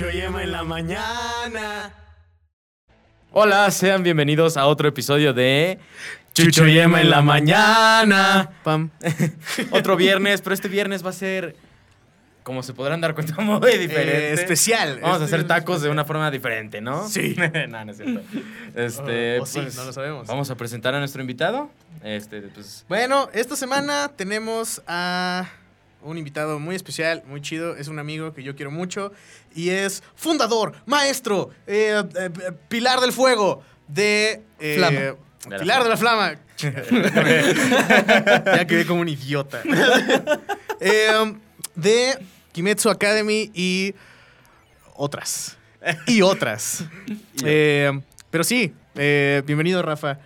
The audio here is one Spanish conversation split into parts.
Y Emma en la mañana. Hola, sean bienvenidos a otro episodio de Chucho y Emma en la mañana. Pam. Otro viernes, pero este viernes va a ser, como se podrán dar cuenta, muy diferente. Eh, especial. Vamos a Este hacer es tacos de una forma diferente, ¿no? Sí. no, no es cierto. Este, O- o sí, pues, no lo sabemos. Vamos a presentar a nuestro invitado. Este, pues, Bueno, esta semana tenemos a un invitado muy especial, muy chido. Es un amigo que yo quiero mucho. Y es fundador, maestro, eh, eh, pilar del fuego de... eh, Flama. De la Pilar de la flama. ya quedé como un idiota. Eh, de Kimetsu Academy y otras. Y otras. Eh, pero sí, eh, bienvenido Rafa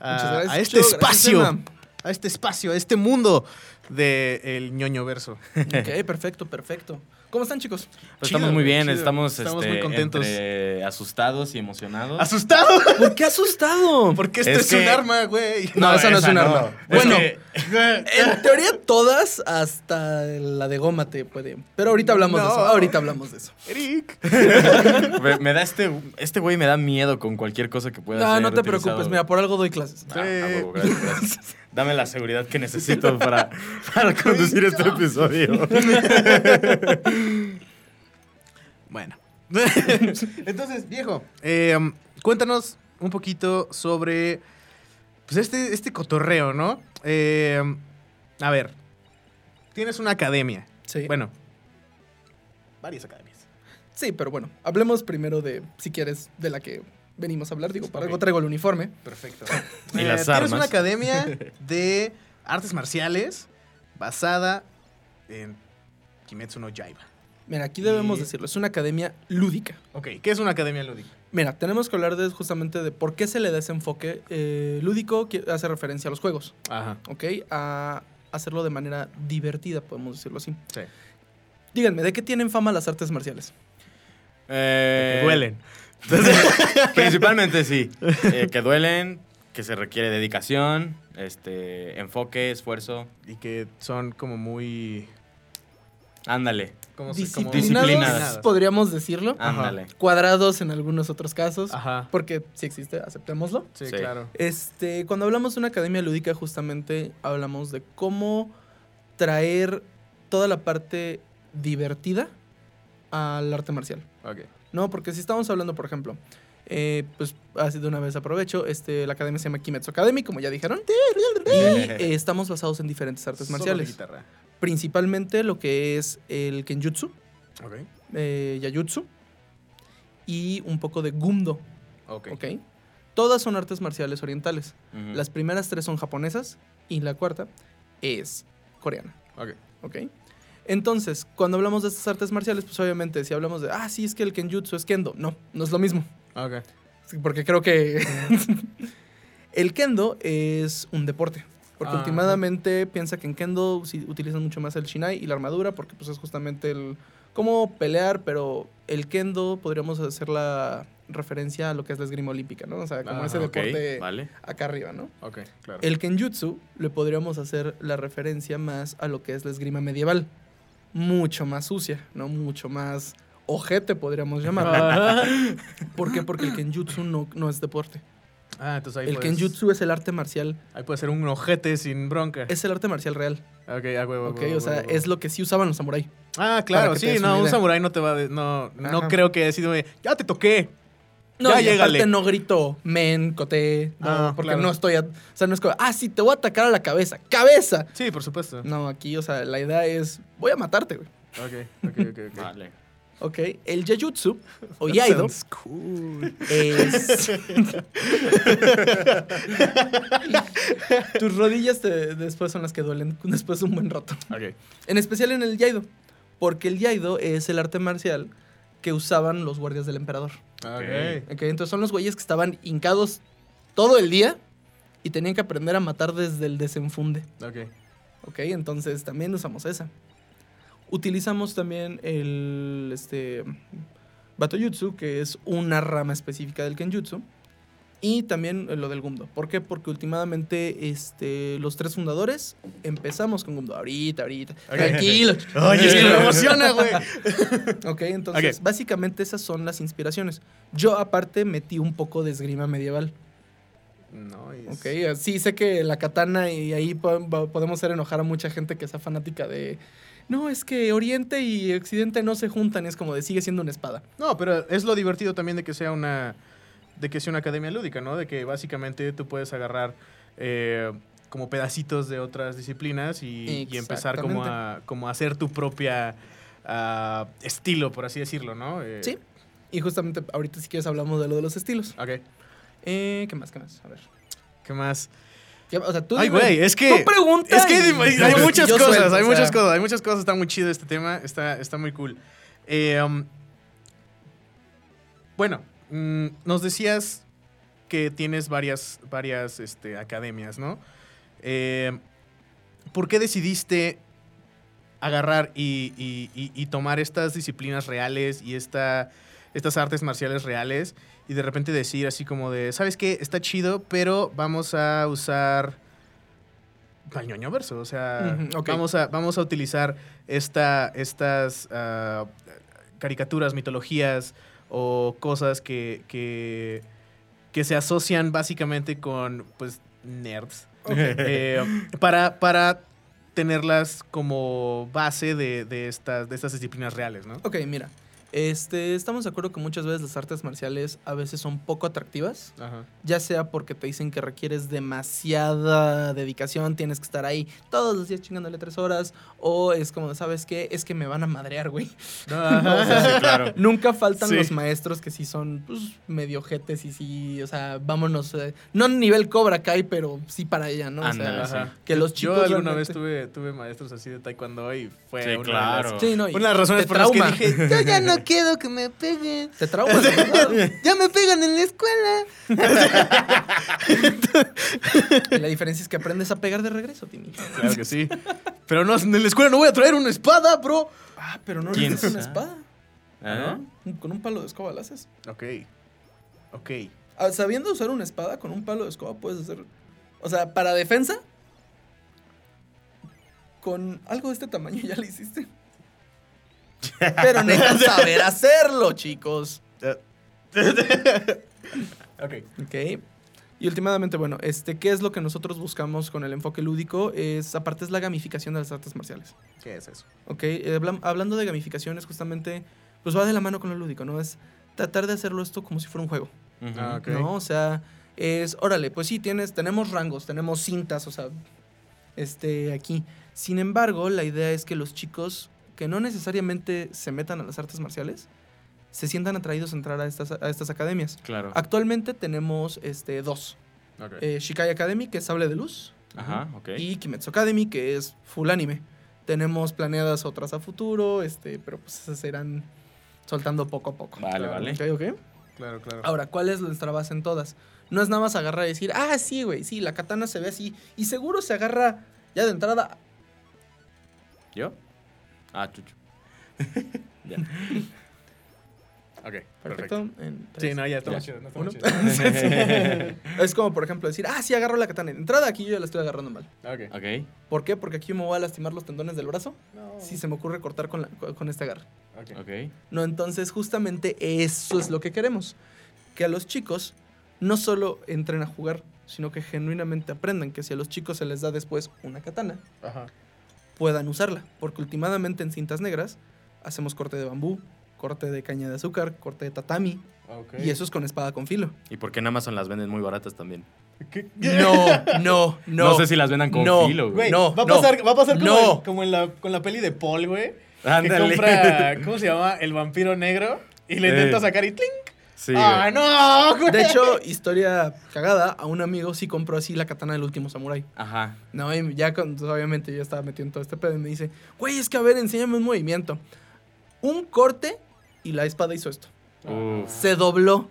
a, Muchas gracias, a este espacio, a este espacio, a este mundo del ñoño verso. Ok, perfecto, perfecto. ¿Cómo están, chicos? pues Chido, estamos muy bien, chido. estamos, Estamos este, muy contentos. entre asustados y emocionados. ¡Asustado! ¿Por qué asustado? Porque esto Es es, que- un arma, güey. No, eso no es un no. arma. Es Bueno, que- en teoría todas, hasta la de goma te puede. Pero ahorita hablamos de No. eso. Ahorita hablamos de eso. Eric. me, da este, este güey me da miedo con cualquier cosa que pueda No, ser no te utilizado. preocupes. Mira, por algo doy clases. Ah, a huevo, gracias, gracias. Dame la seguridad que necesito para, para conducir este episodio. Bueno. Entonces, viejo, eh, cuéntanos un poquito sobre pues este, este cotorreo, ¿no? Eh, a ver, tienes una academia. Sí. Bueno, varias academias. Sí, pero bueno, hablemos primero de, si quieres, de la que venimos a hablar. Digo, para Ok. algo traigo el uniforme. Perfecto. Y las Tienes armas. una academia de artes marciales basada en Kimetsu no Yaiba. Mira, aquí debemos Y- decirlo. Es una academia lúdica. Ok, ¿qué es una academia lúdica? Mira, tenemos que hablar de, justamente de por qué se le da ese enfoque eh, lúdico que hace referencia a los juegos, Ajá. ¿ok? A hacerlo de manera divertida, podemos decirlo así. Sí. Díganme, ¿de qué tienen fama las artes marciales? Eh, Que duelen. Principalmente sí. Eh, que duelen, que se requiere dedicación, este, enfoque, esfuerzo. Y que son como muy... Ándale, ¿cómo se- como- Disciplinados, Disciplinadas. podríamos decirlo. ándale. Cuadrados en algunos otros casos. Ajá. Porque si existe, aceptémoslo. Sí, Sí. claro. Este, cuando hablamos de una academia lúdica, justamente hablamos de cómo traer toda la parte divertida al arte marcial. Ok. No, porque si estamos hablando, por ejemplo, eh, pues así de una vez aprovecho, este, la academia se llama Kimetsu Academy, como ya dijeron, y eh, estamos basados en diferentes artes Solo marciales. guitarra. Principalmente lo que es el Kenjutsu, Ok. eh, Yayutsu y un poco de Gumdo, Ok. Todas son artes marciales orientales. Las primeras tres son japonesas y la cuarta es coreana, Ok. ¿ok? Entonces, cuando hablamos de estas artes marciales, pues obviamente si hablamos de, ah, sí, es que el Kenjutsu es Kendo. No, no es lo mismo. Ok. Porque creo que el kendo es un deporte. Porque Ah, últimamente piensa que en kendo utilizan mucho más el shinai y la armadura porque pues es justamente el cómo pelear, pero el kendo podríamos hacer la referencia a lo que es la esgrima olímpica, ¿no? O sea, como Ah, ese deporte vale. acá arriba, ¿no? Ok, claro. El kenjutsu le podríamos hacer la referencia más a lo que es la esgrima medieval. Mucho más sucia, ¿no? Mucho más ojete, podríamos llamarlo. ¿Por qué? Porque el kenjutsu no, no es deporte. Ah, entonces ahí El puedes- kenjutsu es el arte marcial. Ahí puede ser un ojete sin bronca. Es el arte marcial real. Ok, a huevo, ¿Ok? huevo, O sea, es lo que sí usaban los samuráis. Ah, claro, sí, no, un samurái no te va a... de- No, no creo que decir, ya te toqué. No, Ya y aparte no grito men, coté, no, Ah, porque claro. no estoy... a- o sea, no es como, ah, sí, te voy a atacar a la cabeza. ¡Cabeza! Sí, por supuesto. No, aquí, o sea, la idea es, voy a matarte, güey. Ok, ok, ok, ok. Vale. ¿Ok? El Yayutsu, o Yaido, cool. es... Tus rodillas te- después son las que duelen después de un buen rato. Ok. En especial en el Yaido. Porque el Yaido es el arte marcial que usaban los guardias del emperador. Ok. ¿ok? Entonces son los güeyes que estaban hincados todo el día y tenían que aprender a matar desde el desenfunde. Ok. ¿Ok? Entonces también usamos esa. Utilizamos también el este, Batoyutsu, que es una rama específica del Kenjutsu. Y también lo del Gumdo. ¿Por qué? Porque últimamente este, los tres fundadores empezamos con Gumdo. Ahorita, ahorita. Tranquilo. Oye, es que me emociona, güey. Ok, entonces básicamente esas son las inspiraciones. Yo aparte metí un poco de esgrima medieval. No, es- Ok, sí sé que la katana y ahí po- po- podemos hacer enojar a mucha gente que sea fanática de... No, es que Oriente y Occidente no se juntan, es como de sigue siendo una espada. No, pero es lo divertido también de que sea una de que sea una academia lúdica, ¿no? De que básicamente tú puedes agarrar eh, como pedacitos de otras disciplinas y, y empezar como a, como a hacer tu propia ah, estilo, por así decirlo, ¿no? Eh, Sí. Y justamente ahorita si quieres hablamos de lo de los estilos. Ok. Eh, ¿Qué más? ¿Qué más? A ver. ¿Qué más? O sea, tú Ay, güey, es que. Tú pregunta Es que hay, muchas cosas, suelto, hay o muchas cosas, hay muchas cosas. Está muy chido este tema, está, está muy cool. Eh, um, bueno, mm, nos decías que tienes varias, varias este, academias, ¿no? Eh, ¿Por qué decidiste agarrar y, y- y- y tomar estas disciplinas reales y esta, estas artes marciales reales y de repente decir así como de, ¿sabes qué? Está chido, pero vamos a usar al ñoño verso. O sea, vamos, a, vamos a utilizar esta, estas ah, caricaturas, mitologías o cosas que, que, que se asocian básicamente con pues nerds. Eh, para, para tenerlas como base de, de estas, de estas disciplinas reales, ¿no? Ok, mira. Este, estamos de acuerdo que muchas veces las artes marciales a veces son poco atractivas. Ajá. Ya sea porque te dicen que requieres demasiada dedicación, tienes que estar ahí todos los días chingándole tres horas, o es como, ¿sabes qué? Es que me van a madrear, güey. Sí, claro. Nunca faltan Sí. los maestros que sí son pues, medio jetes y sí, o sea, vámonos, eh, no en nivel Cobra Kai, pero sí para ella, ¿no? O sea, sí. que los Yo chicos alguna realmente- vez tuve, tuve maestros así de taekwondo y fue Sí, una, claro. de las, Sí, no, y una de las razones por las que dije, yo ya no quiero que me peguen. Te traumas. Ya me pegan en la escuela. Y la diferencia es que aprendes a pegar de regreso, Timmy. Claro que sí. Pero no, en la escuela no voy a traer una espada, bro. Ah, pero no ¿Quién necesitas una espada. ¿Ah? Con un palo de escoba la haces. Ok. Ok. Ah, Sabiendo usar una espada con un palo de escoba puedes hacer. O sea, para defensa. Con algo de este tamaño ya lo hiciste. Pero necesitas saber hacerlo, chicos. Ok. Ok. Y últimamente, bueno, este, ¿qué es lo que nosotros buscamos con el enfoque lúdico? Es, aparte, es la gamificación de las artes marciales. ¿Qué es eso? Ok, eh, hablando de gamificación, es justamente, pues va de la mano con lo lúdico, ¿no? Es tratar de hacerlo esto como si fuera un juego. Ok. ¿no? O sea, es, órale, pues sí, tienes, tenemos rangos, tenemos cintas, o sea, este, aquí. Sin embargo, la idea es que los chicos que no necesariamente se metan a las artes marciales, se sientan atraídos a entrar a estas, a estas academias. Claro. Actualmente tenemos este, dos. Ok. Eh, Shikai Academy, que es Sable de Luz, Ajá, ok. y Kimetsu Academy, que es full anime. Tenemos planeadas otras a futuro, este, pero pues esas serán soltando poco a poco. Vale, Claro. vale. Ok, ok. Claro, claro. Ahora, ¿cuál es nuestra base en todas? No es nada más agarrar y decir, ah, sí, güey, sí, la katana se ve así. Y seguro se agarra ya de entrada. ¿Yo? Ah, chucho. ya. Ok, perfecto. Perfecto. en Sí, no, ya chido. no chido. es como, por ejemplo, decir, ah, sí, agarro la katana. Entrada aquí yo ya la estoy agarrando mal. Ok. ok. ¿Por qué? Porque aquí me voy a lastimar los tendones del brazo. No. Si se me ocurre cortar con, la- con este agarre. Ok. Ok. No, entonces justamente eso es lo que queremos. Que a los chicos no solo entren a jugar, sino que genuinamente aprendan que si a los chicos se les da después una katana, Ajá. Puedan usarla. Porque últimamente en cintas negras hacemos corte de bambú, corte de caña de azúcar, corte de tatami. Y eso es con espada con filo. ¿Y por qué en Amazon las venden muy baratas también? ¿Qué? No, no, no. No, sé si las vendan con No, filo, Güey, güey. No, va a no, pasar, va a pasar como, no. en- como en la, con la peli de Paul, güey. Que compra, ¿cómo se llama? El vampiro negro. Y le Eh. intenta sacar y ¡tling! Sí, ¡Ah, no, güey! De hecho, historia cagada, a un amigo sí compró así la katana del último samurái. Ajá. No, y ya pues, obviamente yo estaba metido en todo este pedo y me dice, güey, es que a ver, enséñame un movimiento. Un corte y la espada hizo esto. Se dobló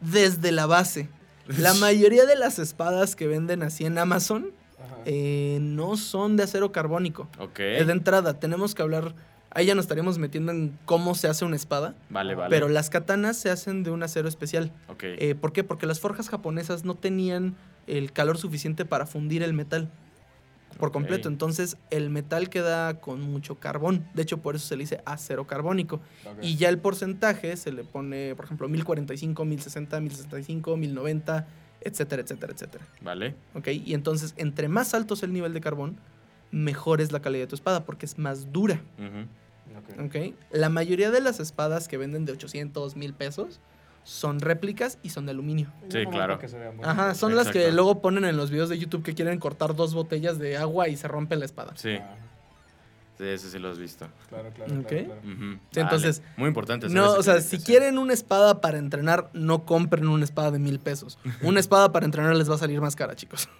desde la base. La mayoría de las espadas que venden así en Amazon eh, no son de acero carbónico. Ok. Eh, De entrada, tenemos que hablar Ahí ya nos estaríamos metiendo en cómo se hace una espada. Vale, vale. Pero las katanas se hacen de un acero especial. Ok. Eh, ¿Por qué? Porque las forjas japonesas no tenían el calor suficiente para fundir el metal por completo. Entonces el metal queda con mucho carbón. De hecho, por eso se le dice acero carbónico. Y ya el porcentaje se le pone, por ejemplo, 1045, 1060, 1065, 1090, etcétera, etcétera, etcétera. Vale. ¿Ok? Y entonces, entre más alto es el nivel de carbón, mejor es la calidad de tu espada porque es más dura. Ujú. ¿Ok? La mayoría de las espadas que venden de 800, 1000 pesos son réplicas y son de aluminio. Sí, claro. Ajá, son las que luego ponen en los videos de YouTube que quieren cortar dos botellas de agua y se rompe la espada. Sí. Sí, eso sí lo has visto. Claro, claro, claro, claro. Sí, entonces, Vale. Muy importante. No, o sea, si quieren una espada para entrenar, no compren una espada de mil pesos. Una espada para entrenar les va a salir más cara, chicos.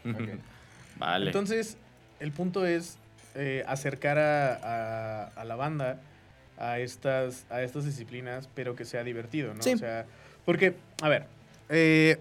Vale. Entonces, el punto es eh, acercar a, a- a la banda a estas, a estas disciplinas, pero que sea divertido, ¿no? Sí. O sea, porque, a ver, eh,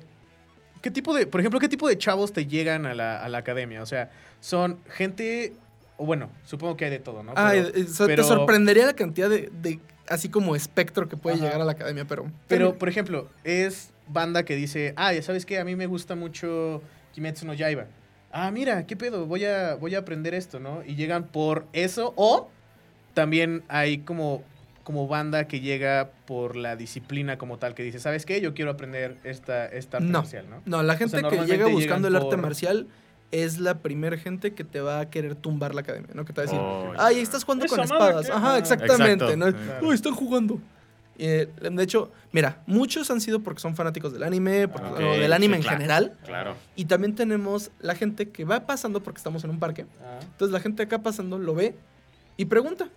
¿qué tipo de, por ejemplo, qué tipo de chavos te llegan a la, a la academia? O sea, son gente, o bueno, supongo que hay de todo, ¿no? Ay, Pero- eh, pero- te sorprendería la cantidad de, de- así como espectro que puede Ajá. llegar a la academia, pero... Pero, por ejemplo, es banda que dice, ah, ya sabes qué, a mí me gusta mucho Kimetsu no Yaiba. Ah, mira, qué pedo, voy a, voy a aprender esto, ¿no? Y llegan por eso, o también hay como, como banda que llega por la disciplina como tal, que dice, ¿sabes qué? Yo quiero aprender esta, esta arte No. marcial, ¿no? No, la gente que llega buscando el arte por- marcial es la primera gente que te va a querer tumbar la academia, ¿no? Que te va a decir, Oh, ay, estás jugando con espadas. que- Ajá, exactamente. Exacto. ¿no? Uy, están jugando. Eh, de hecho, mira, muchos han sido porque son fanáticos del anime, o del anime sí, en claro. general. Claro. Y también tenemos la gente que va pasando porque estamos en un parque. Ah, Entonces la gente acá pasando lo ve y pregunta.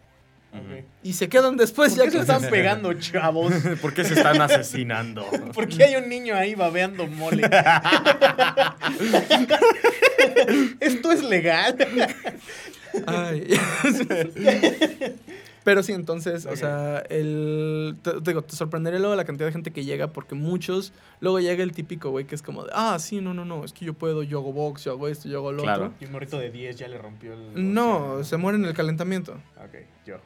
Y se quedan después ¿Por ya qué se que están pegando, chavos? ¿Por qué se están asesinando? ¿Por qué hay un niño ahí babeando mole? ¿Esto es legal? Ay. Pero sí, entonces, o sea, el, te, te digo, te sorprendería luego la cantidad de gente que llega porque muchos, luego llega el típico güey que es como de, ah, sí, no, no, no, es que yo puedo, yo hago box, yo hago esto, yo hago lo Claro. otro. Y un morrito de 10 ya le rompió el... No, se muere en el calentamiento. Ok, yo.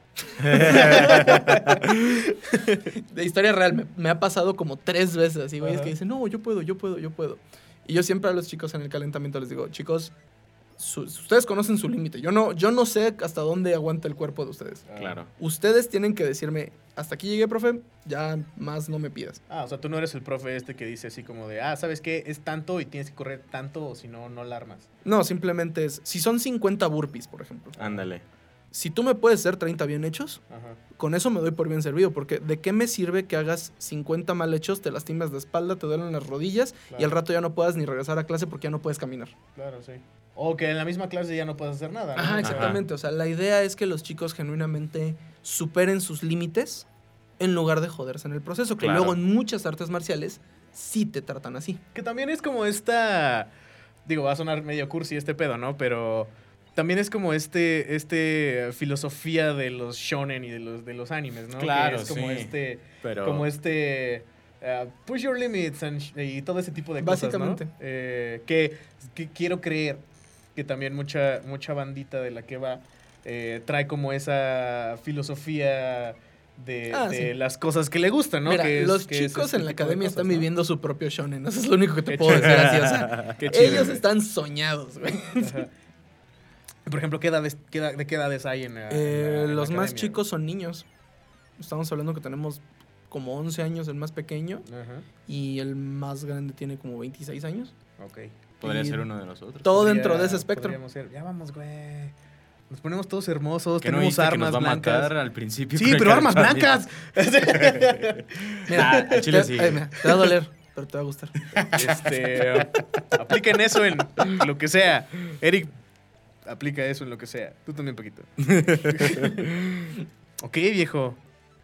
De historia real, me, me ha pasado como tres veces así, güey, es que dicen, no, yo puedo, yo puedo, yo puedo. Y yo siempre a los chicos en el calentamiento les digo, chicos, su- ustedes conocen su límite. Yo no, yo no sé hasta dónde aguanta el cuerpo de ustedes. Claro. Ustedes tienen que decirme, hasta aquí llegué, profe, ya más no me pidas. Ah, o sea, tú no eres el profe este que dice así como de, ah, ¿sabes qué? Es tanto y tienes que correr tanto o si no, no la armas. No, simplemente es, si son 50 burpees, por ejemplo, Ándale. si tú me puedes hacer 30 bien hechos, Ajá. con eso me doy por bien servido, porque ¿de qué me sirve que hagas 50 mal hechos, te lastimas de espalda, te duelen las rodillas y al rato ya no puedas ni regresar a clase porque ya no puedes caminar? Claro, sí. O que en la misma clase ya no puedes hacer nada. ¿no? Ajá, exactamente. O sea, la idea es que los chicos genuinamente superen sus límites en lugar de joderse en el proceso, que Claro. luego en muchas artes marciales sí te tratan así. Que también es como esta. Digo, va a sonar medio cursi este pedo, ¿no? Pero también es como este, este filosofía de los shonen y de los, de los animes, ¿no? Claro, que es como sí. este. Pero. Como este. uh, push your limits and y todo ese tipo de cosas. ¿no? Básicamente. Eh, que, que quiero creer que también mucha, mucha bandita de la que va eh, trae como esa filosofía de, Ah, de sí. las cosas que le gustan, ¿no? Mira, Que es- los que chicos este en la academia cosas, están ¿no? viviendo su propio shonen. Eso es lo único que te Qué puedo decir así. O sea, chido, ellos güey. están soñados, güey. Ajá. Por ejemplo, ¿qué edades, qué edad- ¿de qué edades hay en la, en la- Eh, en la los más chicos son niños. Estamos hablando que tenemos como 11 años el más pequeño Ajá, y el más grande tiene como 26 años. ok. Podría y- ser uno de nosotros. Todo Podría- dentro de ese espectro. podríamos ser- ya vamos, güey. Nos ponemos todos hermosos, Que no tenemos viste que armas nos va a blancas. matar al principio. Sí, pero armas blancas. Mira, Ah, chile te, sí. eh, mira, te va a doler, pero te va a gustar. este, apliquen eso en lo que sea. Eric aplica eso en lo que sea. Tú también, Paquito. ok, viejo.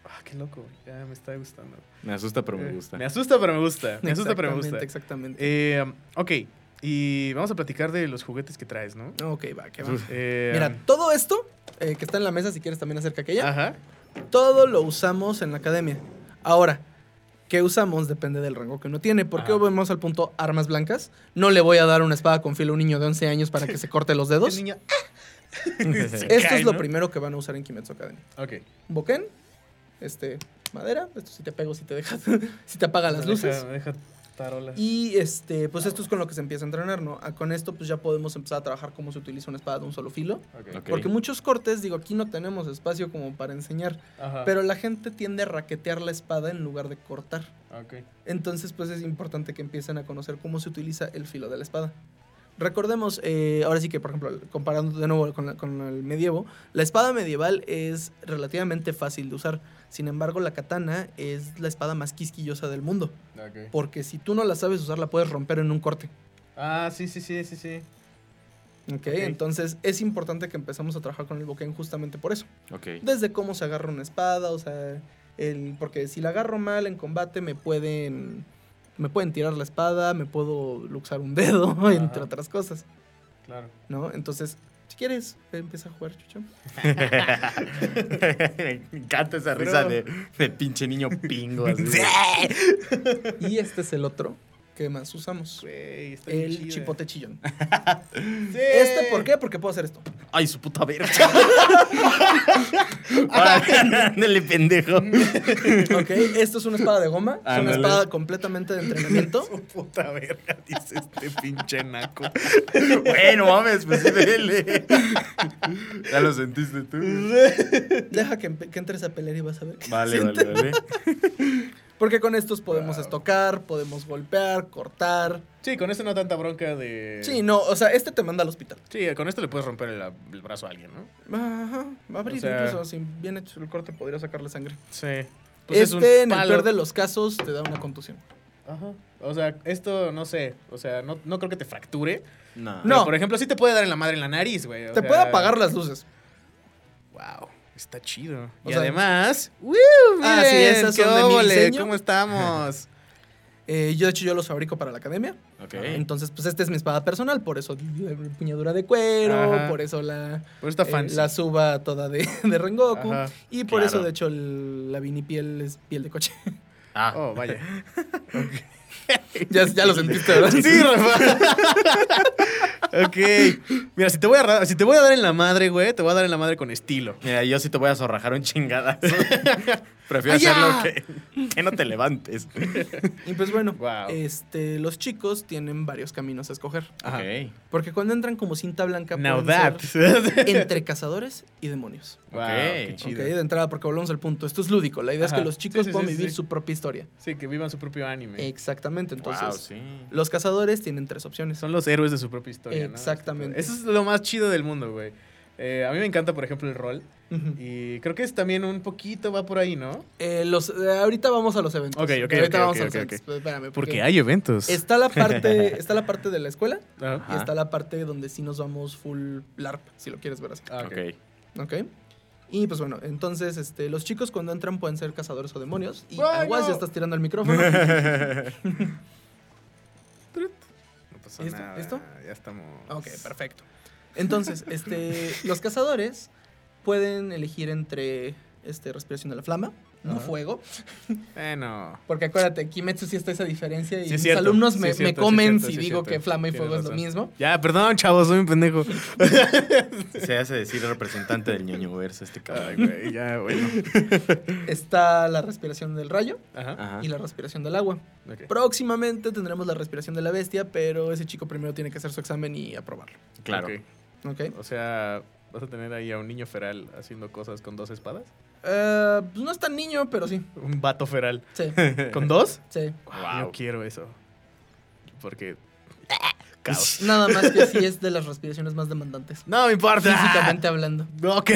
Ah, qué loco. Ya me está gustando. Me asusta, pero me Eh, gusta. Me asusta, pero me gusta. Me asusta, pero me gusta. Exactamente, exactamente. Eh, ok, y vamos a platicar de los juguetes que traes, ¿no? ok, va, que va. Eh, Mira, todo esto eh, que está en la mesa, si quieres también acerca aquella, Ajá. todo lo usamos en la academia. Ahora, ¿qué usamos? Depende del rango que uno tiene. ¿Por qué Ajá. vamos al punto armas blancas? No le voy a dar una espada con filo a un niño de 11 años para que se corte los dedos. El niño. Se Esto cae, es lo ¿no? primero que van a usar en Kimetsu Academy. Ok. Boken, este, madera, esto si te pego, si te dejas, si te apaga las Me luces. Deja, me deja tarolas. Y este, pues esto es con lo que se empieza a entrenar, ¿no? Con esto pues ya podemos empezar a trabajar cómo se utiliza una espada de un solo filo. Porque muchos cortes, digo, aquí no tenemos espacio como para enseñar, Ajá. pero la gente tiende a raquetear la espada en lugar de cortar. Entonces, pues es importante que empiecen a conocer cómo se utiliza el filo de la espada. Recordemos, eh, ahora sí que, por ejemplo, comparando de nuevo con, la- con el medievo, la espada medieval es relativamente fácil de usar. Sin embargo, la katana es la espada más quisquillosa del mundo. Porque si tú no la sabes usar, la puedes romper en un corte. Ah, sí, sí, sí, sí, sí. ¿ok? Ok. Entonces, es importante que empecemos a trabajar con el boken justamente por eso. Ok. Desde cómo se agarra una espada, o sea, el, porque si la agarro mal en combate me pueden me pueden tirar la espada, me puedo luxar un dedo, entre otras cosas, Claro. ¿no? Entonces, si quieres, empieza a jugar, Chucho. Me encanta esa Pero- risa de, de pinche niño pingo. Así. Y este es el otro que más usamos. Güey, está bien El chida. chipote chillón. Sí. ¿Este por qué? Porque puedo hacer esto. Ay, su puta verga. Ahora, ándale, pendejo. ¿Ok? Esto es una espada de goma. Es una espada completamente de entrenamiento. Su puta verga, dice este pinche naco. Bueno, mames, pues sí, dele. Ya lo sentiste tú. Deja que, que entres a pelear y vas a ver. qué Vale, siente. vale, vale. Porque con estos podemos Wow. estocar, podemos golpear, cortar. Sí, con esto no tanta bronca de. Sí, no, o sea, este te manda al hospital. Sí, con esto le puedes romper el, el brazo a alguien, ¿no? Ajá, va a abrir O sea- incluso, si bien hecho el corte podría sacarle sangre. Sí. Pues es un este, en el peor de los casos, te da una contusión. Ajá. O sea, esto no sé. O sea, no, no creo que te fracture. No. No. Por ejemplo, sí te puede dar en la madre en la nariz, güey. te sea, puede apagar las luces. Wow, está chido. O y sea- además. ¡Woo! Ah, sí, esas qué son de mi diseño. ¿Cómo estamos? Eh, yo, de hecho, yo los fabrico para la academia. Ok. Entonces, pues, esta es mi espada personal. Por eso la empuñadura de cuero, Ajá. por eso la, Por eso está eh, la suba toda de, de Rengoku. Ajá. Y por Claro. eso, de hecho, el- la vinipiel es piel de coche. Ah, Oh, vaya. ya, ya lo sentiste, ¿verdad? Sí, Rafa. ok. Mira, si te, voy a, si te voy a dar en la madre, güey, te voy a dar en la madre con estilo. mira, yo sí te voy a zorrajar un chingadazo. Prefiero ¡Ay, ya! hacerlo que, que no te levantes. Y pues bueno, Wow. este, los chicos tienen varios caminos a escoger. Porque cuando entran como cinta blanca Now pueden that. ser entre cazadores y demonios. Wow, qué Ok, chido. de entrada, porque volvemos al punto. Esto es lúdico. La idea es que los chicos Sí, sí, puedan sí, vivir sí. su propia historia. Sí, que vivan su propio anime. Exactamente. Entonces, wow, sí. los cazadores tienen tres opciones. Son los héroes de su propia historia, ¿no? Exactamente. Eso es lo más chido del mundo, güey. Eh, a mí me encanta, por ejemplo, el rol. Y creo que es también un poquito va por ahí, ¿no? Eh, los, eh, ahorita vamos a los eventos. Ok, ok, Ahorita vamos a los eventos. espérame, Porque hay eventos. Está la parte, está la parte de la escuela y está la parte donde sí nos vamos full LARP, si lo quieres ver así. ah, ok. Ok. Y pues bueno, entonces este, los chicos cuando entran pueden ser cazadores o demonios. Y ¡Ay, aguas, ya estás tirando el micrófono. No pasa ¿Listo? nada. ¿Listo? Ya estamos. ok, perfecto. Entonces, este, los cazadores pueden elegir entre este, respiración de la flama, no fuego. Bueno. Porque acuérdate, Kimetsu sí está esa diferencia y Sí, mis cierto, alumnos sí, me, cierto, comen cierto, si digo cierto. que flama y Tienes fuego es lo mismo. Ya, perdón, chavos, soy un pendejo. Se hace decir representante del ñoño verso este cabrón. güey, ya, bueno. Está la respiración del rayo Ajá. Y la respiración del agua. Próximamente tendremos la respiración de la bestia, pero ese chico primero tiene que hacer su examen y aprobarlo. Claro. ¿Ok? O sea, ¿vas a tener ahí a un niño feral haciendo cosas con dos espadas? Eh, pues no es tan niño, pero sí. Un vato feral. Sí, ¿Con dos? sí. Wow. Yo quiero eso. Porque. Caos. Nada más que sí es de las respiraciones más demandantes. No me importa. Físicamente hablando. Ok.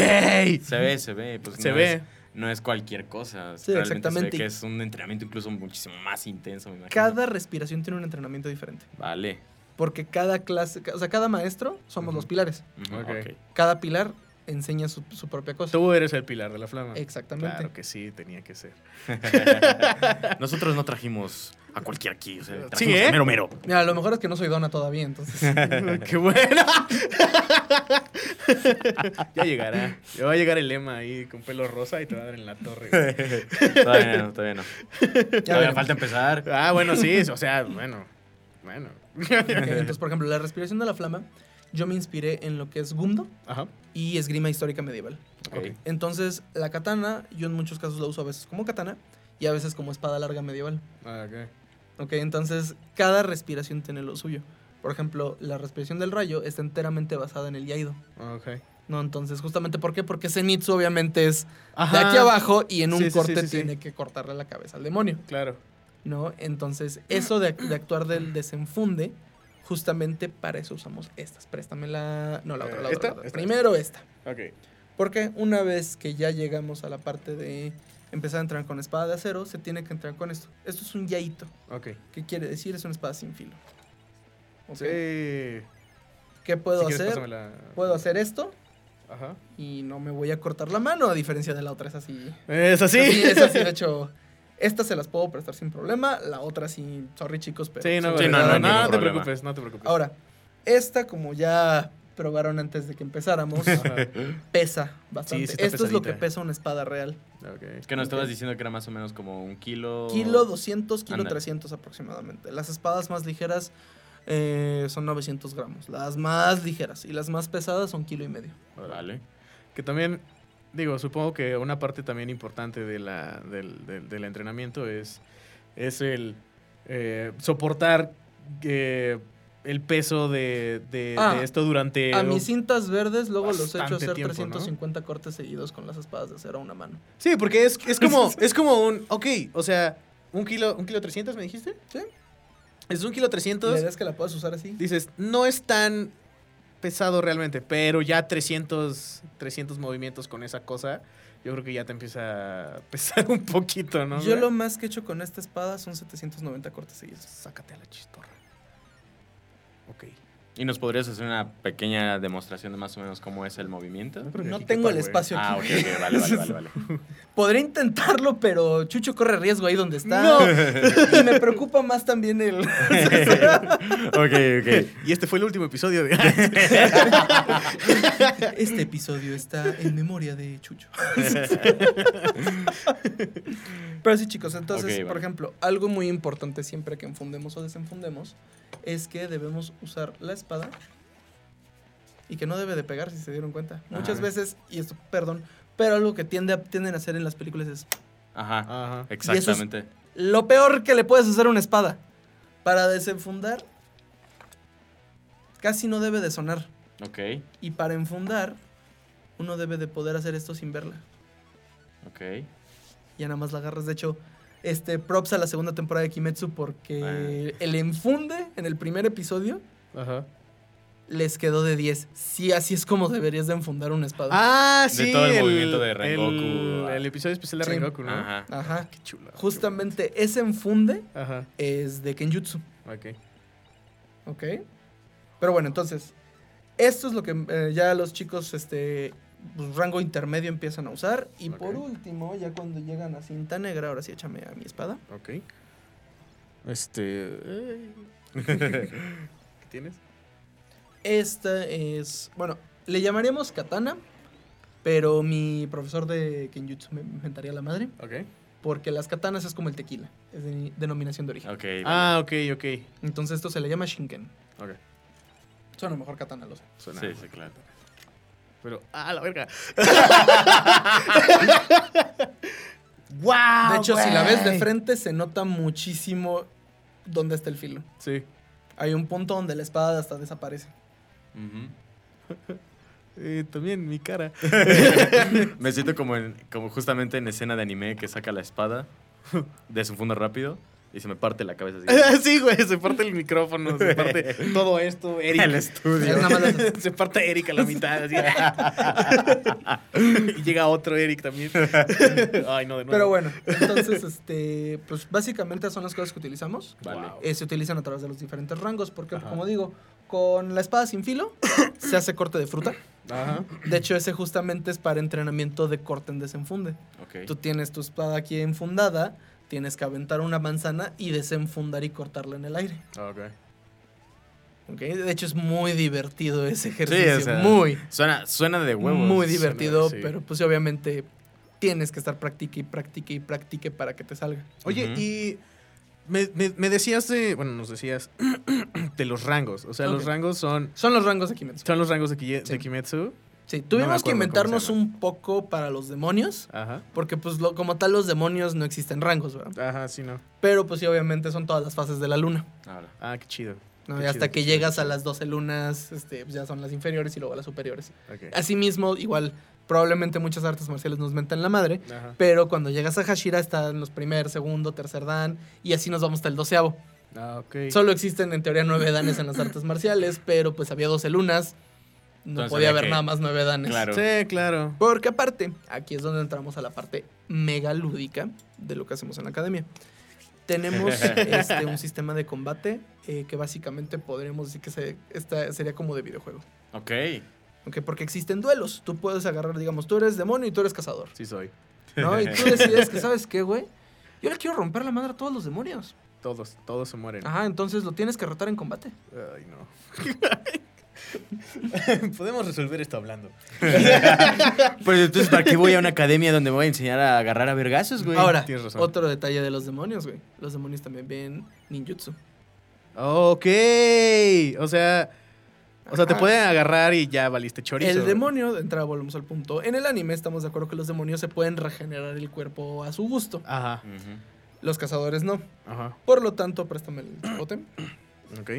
Se ve, se ve. Pues Se no ve. Es, no es cualquier cosa. Sí, Realmente exactamente. Se ve que es un entrenamiento incluso muchísimo más intenso, me imagino. Cada respiración tiene un entrenamiento diferente. Vale. Porque cada clase, o sea, cada maestro somos los pilares. Ujú, Ok. ok. Cada pilar enseña su, su propia cosa. Tú eres el pilar de la flama. Exactamente. Claro que sí, tenía que ser. Nosotros no trajimos a cualquier aquí. O sea, Sí, trajimos ¿eh? al mero mero. Mira, lo mejor es que no soy dona todavía, entonces. ¡Qué buena! ya llegará. Ya va a llegar el lema ahí con pelo rosa y te va a dar en la torre. Todavía no, todavía no. Ya Todavía veremos. falta empezar. Ah, bueno, sí. O sea, bueno. Bueno. Entonces, por ejemplo, la respiración de la flama yo me inspiré en lo que es Gumdo Ajá. y esgrima histórica medieval. Entonces, la katana, yo en muchos casos la uso a veces como katana y a veces como espada larga medieval. Ah, ok. Ok, entonces cada respiración tiene lo suyo. Por ejemplo, la respiración del rayo está enteramente basada en el yaido. Ah, ok. No, entonces, justamente ¿por qué? Porque Zenitsu obviamente es de Ajá. aquí abajo y en un Sí, sí, sí, corte sí, sí. tiene que cortarle la cabeza al demonio, Claro. ¿No? Entonces, eso de, de actuar del desenfunde, justamente para eso usamos estas. Préstame la... No, la otra, la Eh, otra. ¿esta? la otra. Esta. Primero esta. Ok. Porque una vez que ya llegamos a la parte de empezar a entrar con espada de acero, se tiene que entrar con esto. Esto es un yaito. Ok. ¿Qué quiere decir? Es una espada sin filo. ¿Ok? Sí. ¿Qué puedo Si hacer? la- Puedo hacer esto Ajá. y no me voy a cortar la mano, a diferencia de la otra. Es así. Es así. Sí, es así. De hecho, estas se las puedo prestar sin problema. La otra sí, sorry chicos, pero... Sí, no, Sí, no, no, no te preocupes, no te preocupes. Ahora, esta como ya probaron antes de que empezáramos, pesa bastante. Sí, sí está Esto es lo que pesa una espada real. Ok. Es que nos estabas diciendo que era más o menos como un kilo. Kilo 200, kilo Anda. 300 aproximadamente. Las espadas más ligeras eh, son 900 gramos. Las más ligeras y las más pesadas son kilo y medio. Vale. Que también, digo, supongo que una parte también importante de la, del, del- del entrenamiento es, es el eh, soportar eh, el peso de, de- Ah, de esto durante... A mis cintas verdes luego los he hecho hacer tiempo, ¿no? 350 cortes seguidos con las espadas de acero a una mano. Sí, porque es, es como es como un... Ok, o sea, un kilo, un kilo 300, ¿me dijiste? Sí. Es un kilo La 300. idea es que la puedas usar así. Dices, no es tan pesado realmente, pero ya 300, 300 movimientos con esa cosa, yo creo que ya te empieza a pesar un poquito, ¿no? Yo lo más que he hecho con esta espada son 790 cortes seguidos. Sácate a la chistorra. Ok. ¿Y nos podrías hacer una pequeña demostración de más o menos cómo es el movimiento? No tengo el espacio Ah, aquí. ok, ok, vale, vale, vale. vale. Podría intentarlo, pero Chucho corre riesgo ahí donde está. No. Y me preocupa más también el... ok, ok. Y este fue el último episodio de... Este episodio está en memoria de Chucho. Pero sí, chicos, entonces, por vale. ejemplo, algo muy importante siempre que enfundemos o desenfundemos es que debemos usar la espada y que no debe de pegar, si se dieron cuenta. Muchas Ajá. veces, y esto, perdón, pero algo que tiende a, tienden a hacer en las películas es Ajá, Ajá. exactamente. lo peor que le puedes hacer a una espada. Para desenfundar, casi no debe de sonar. Ok, Y para enfundar, uno debe de poder hacer esto sin verla. ok. Ya nada más la agarras. De hecho, este props a la segunda temporada de Kimetsu porque el enfunde en el primer episodio Ajá. les quedó de 10. Sí, así es como deberías de enfundar una espada. Ah, De sí. todo el movimiento de Rengoku. El, el episodio especial de Sí. Rengoku, ¿no? Ajá. Ajá. Qué chulo. Justamente ese enfunde Ajá. es de Kenjutsu. Ok. ¿Ok? Pero bueno, entonces, esto es lo que eh, ya los chicos, este, pues, rango intermedio empiezan a usar. Y por último, ya cuando llegan a cinta negra, ahora sí échame a mi espada. Ok. Este. ¿Qué tienes? Esta es, bueno, le llamaríamos katana, pero mi profesor de Kenjutsu me inventaría la madre, Ok. porque las katanas es como el tequila, es de denominación de origen. Ok. Ah, ok, ok. Entonces esto se le llama Shinken. Ok. Suena mejor katana, lo sé. Suena. Sí, sí, claro. Pero. ¡Ah, la verga! ¡Wow! de hecho, si la ves de frente, se nota muchísimo dónde está el filo. Sí. Hay un punto donde la espada hasta desaparece. Eh, también mi cara. Me siento como, en, como justamente en escena de anime que saca la espada de su fondo rápido y se me parte la cabeza así. sí, güey, se parte el micrófono, se parte todo esto, Eric. El estudio. Se parte Eric a la mitad, así. y llega otro Eric también. Ay, no, de nuevo. Pero bueno, entonces, este, pues básicamente son las cosas que utilizamos. Vale. Eh, se utilizan a través de los diferentes rangos, porque Ajá. como digo, con la espada sin filo se hace corte de fruta. Ajá. De hecho, ese justamente es para entrenamiento de corte en desenfunde. Tú tienes tu espada aquí enfundada, tienes que aventar una manzana y desenfundar y cortarla en el aire. Ok. ¿ok? De hecho, es muy divertido ese Sí, ejercicio. o sea, muy, Suena, suena de huevos. muy divertido, sí. pero pues obviamente tienes que estar practique y practique y practique para que te salga. Oye, y me, me- me decías de. Bueno, nos decías de los rangos. O sea, los rangos son, Son los rangos de Kimetsu. son los rangos de, Ki- de Sí. Kimetsu. Sí, tuvimos que inventarnos un poco para los demonios, Ajá. porque pues lo- como tal los demonios no existen rangos, ¿verdad? Ajá, sí, no. Pero pues sí, obviamente son todas las fases de la luna. Ahora. Ah, qué chido. Y hasta chido, que llegas a las 12 lunas, este, pues ya son las inferiores y luego las superiores. Ok. Asimismo, igual, probablemente muchas artes marciales nos mentan la madre, Ajá. pero cuando llegas a Hashira están los primer, segundo, tercer dan, y así nos vamos hasta el doceavo. Ah, ok. Solo existen en teoría nueve danes en las artes marciales, pero pues había 12 lunas, no Entonces podía haber que- nada más nueve danes. Claro. Sí, claro. Porque aparte, aquí es donde entramos a la parte mega lúdica de lo que hacemos en la academia. Tenemos este, un sistema de combate eh, que básicamente podríamos decir que se, esta sería como de videojuego. Ok. ¿ok? Porque existen duelos. Tú puedes agarrar, digamos, tú eres demonio y tú eres cazador. Sí soy. ¿no? Y tú decides que, ¿sabes qué, güey? Yo le quiero romper la madre a todos los demonios. Todos, todos se mueren. Ajá, entonces lo tienes que retar en combate. Ay, no. Podemos resolver esto hablando. Pues entonces, ¿para qué voy a una academia donde me voy a enseñar a agarrar a vergazos, güey? Ahora, tienes razón. otro detalle de los demonios, güey. Los demonios también ven ninjutsu. Ok. O sea. O sea, te Ajá. pueden agarrar y ya valiste chorizo. El demonio, de entrada volvemos al punto. En el anime estamos de acuerdo que los demonios se pueden regenerar el cuerpo a su gusto. Ajá. Los cazadores no. Ajá. Por lo tanto, préstame el chipote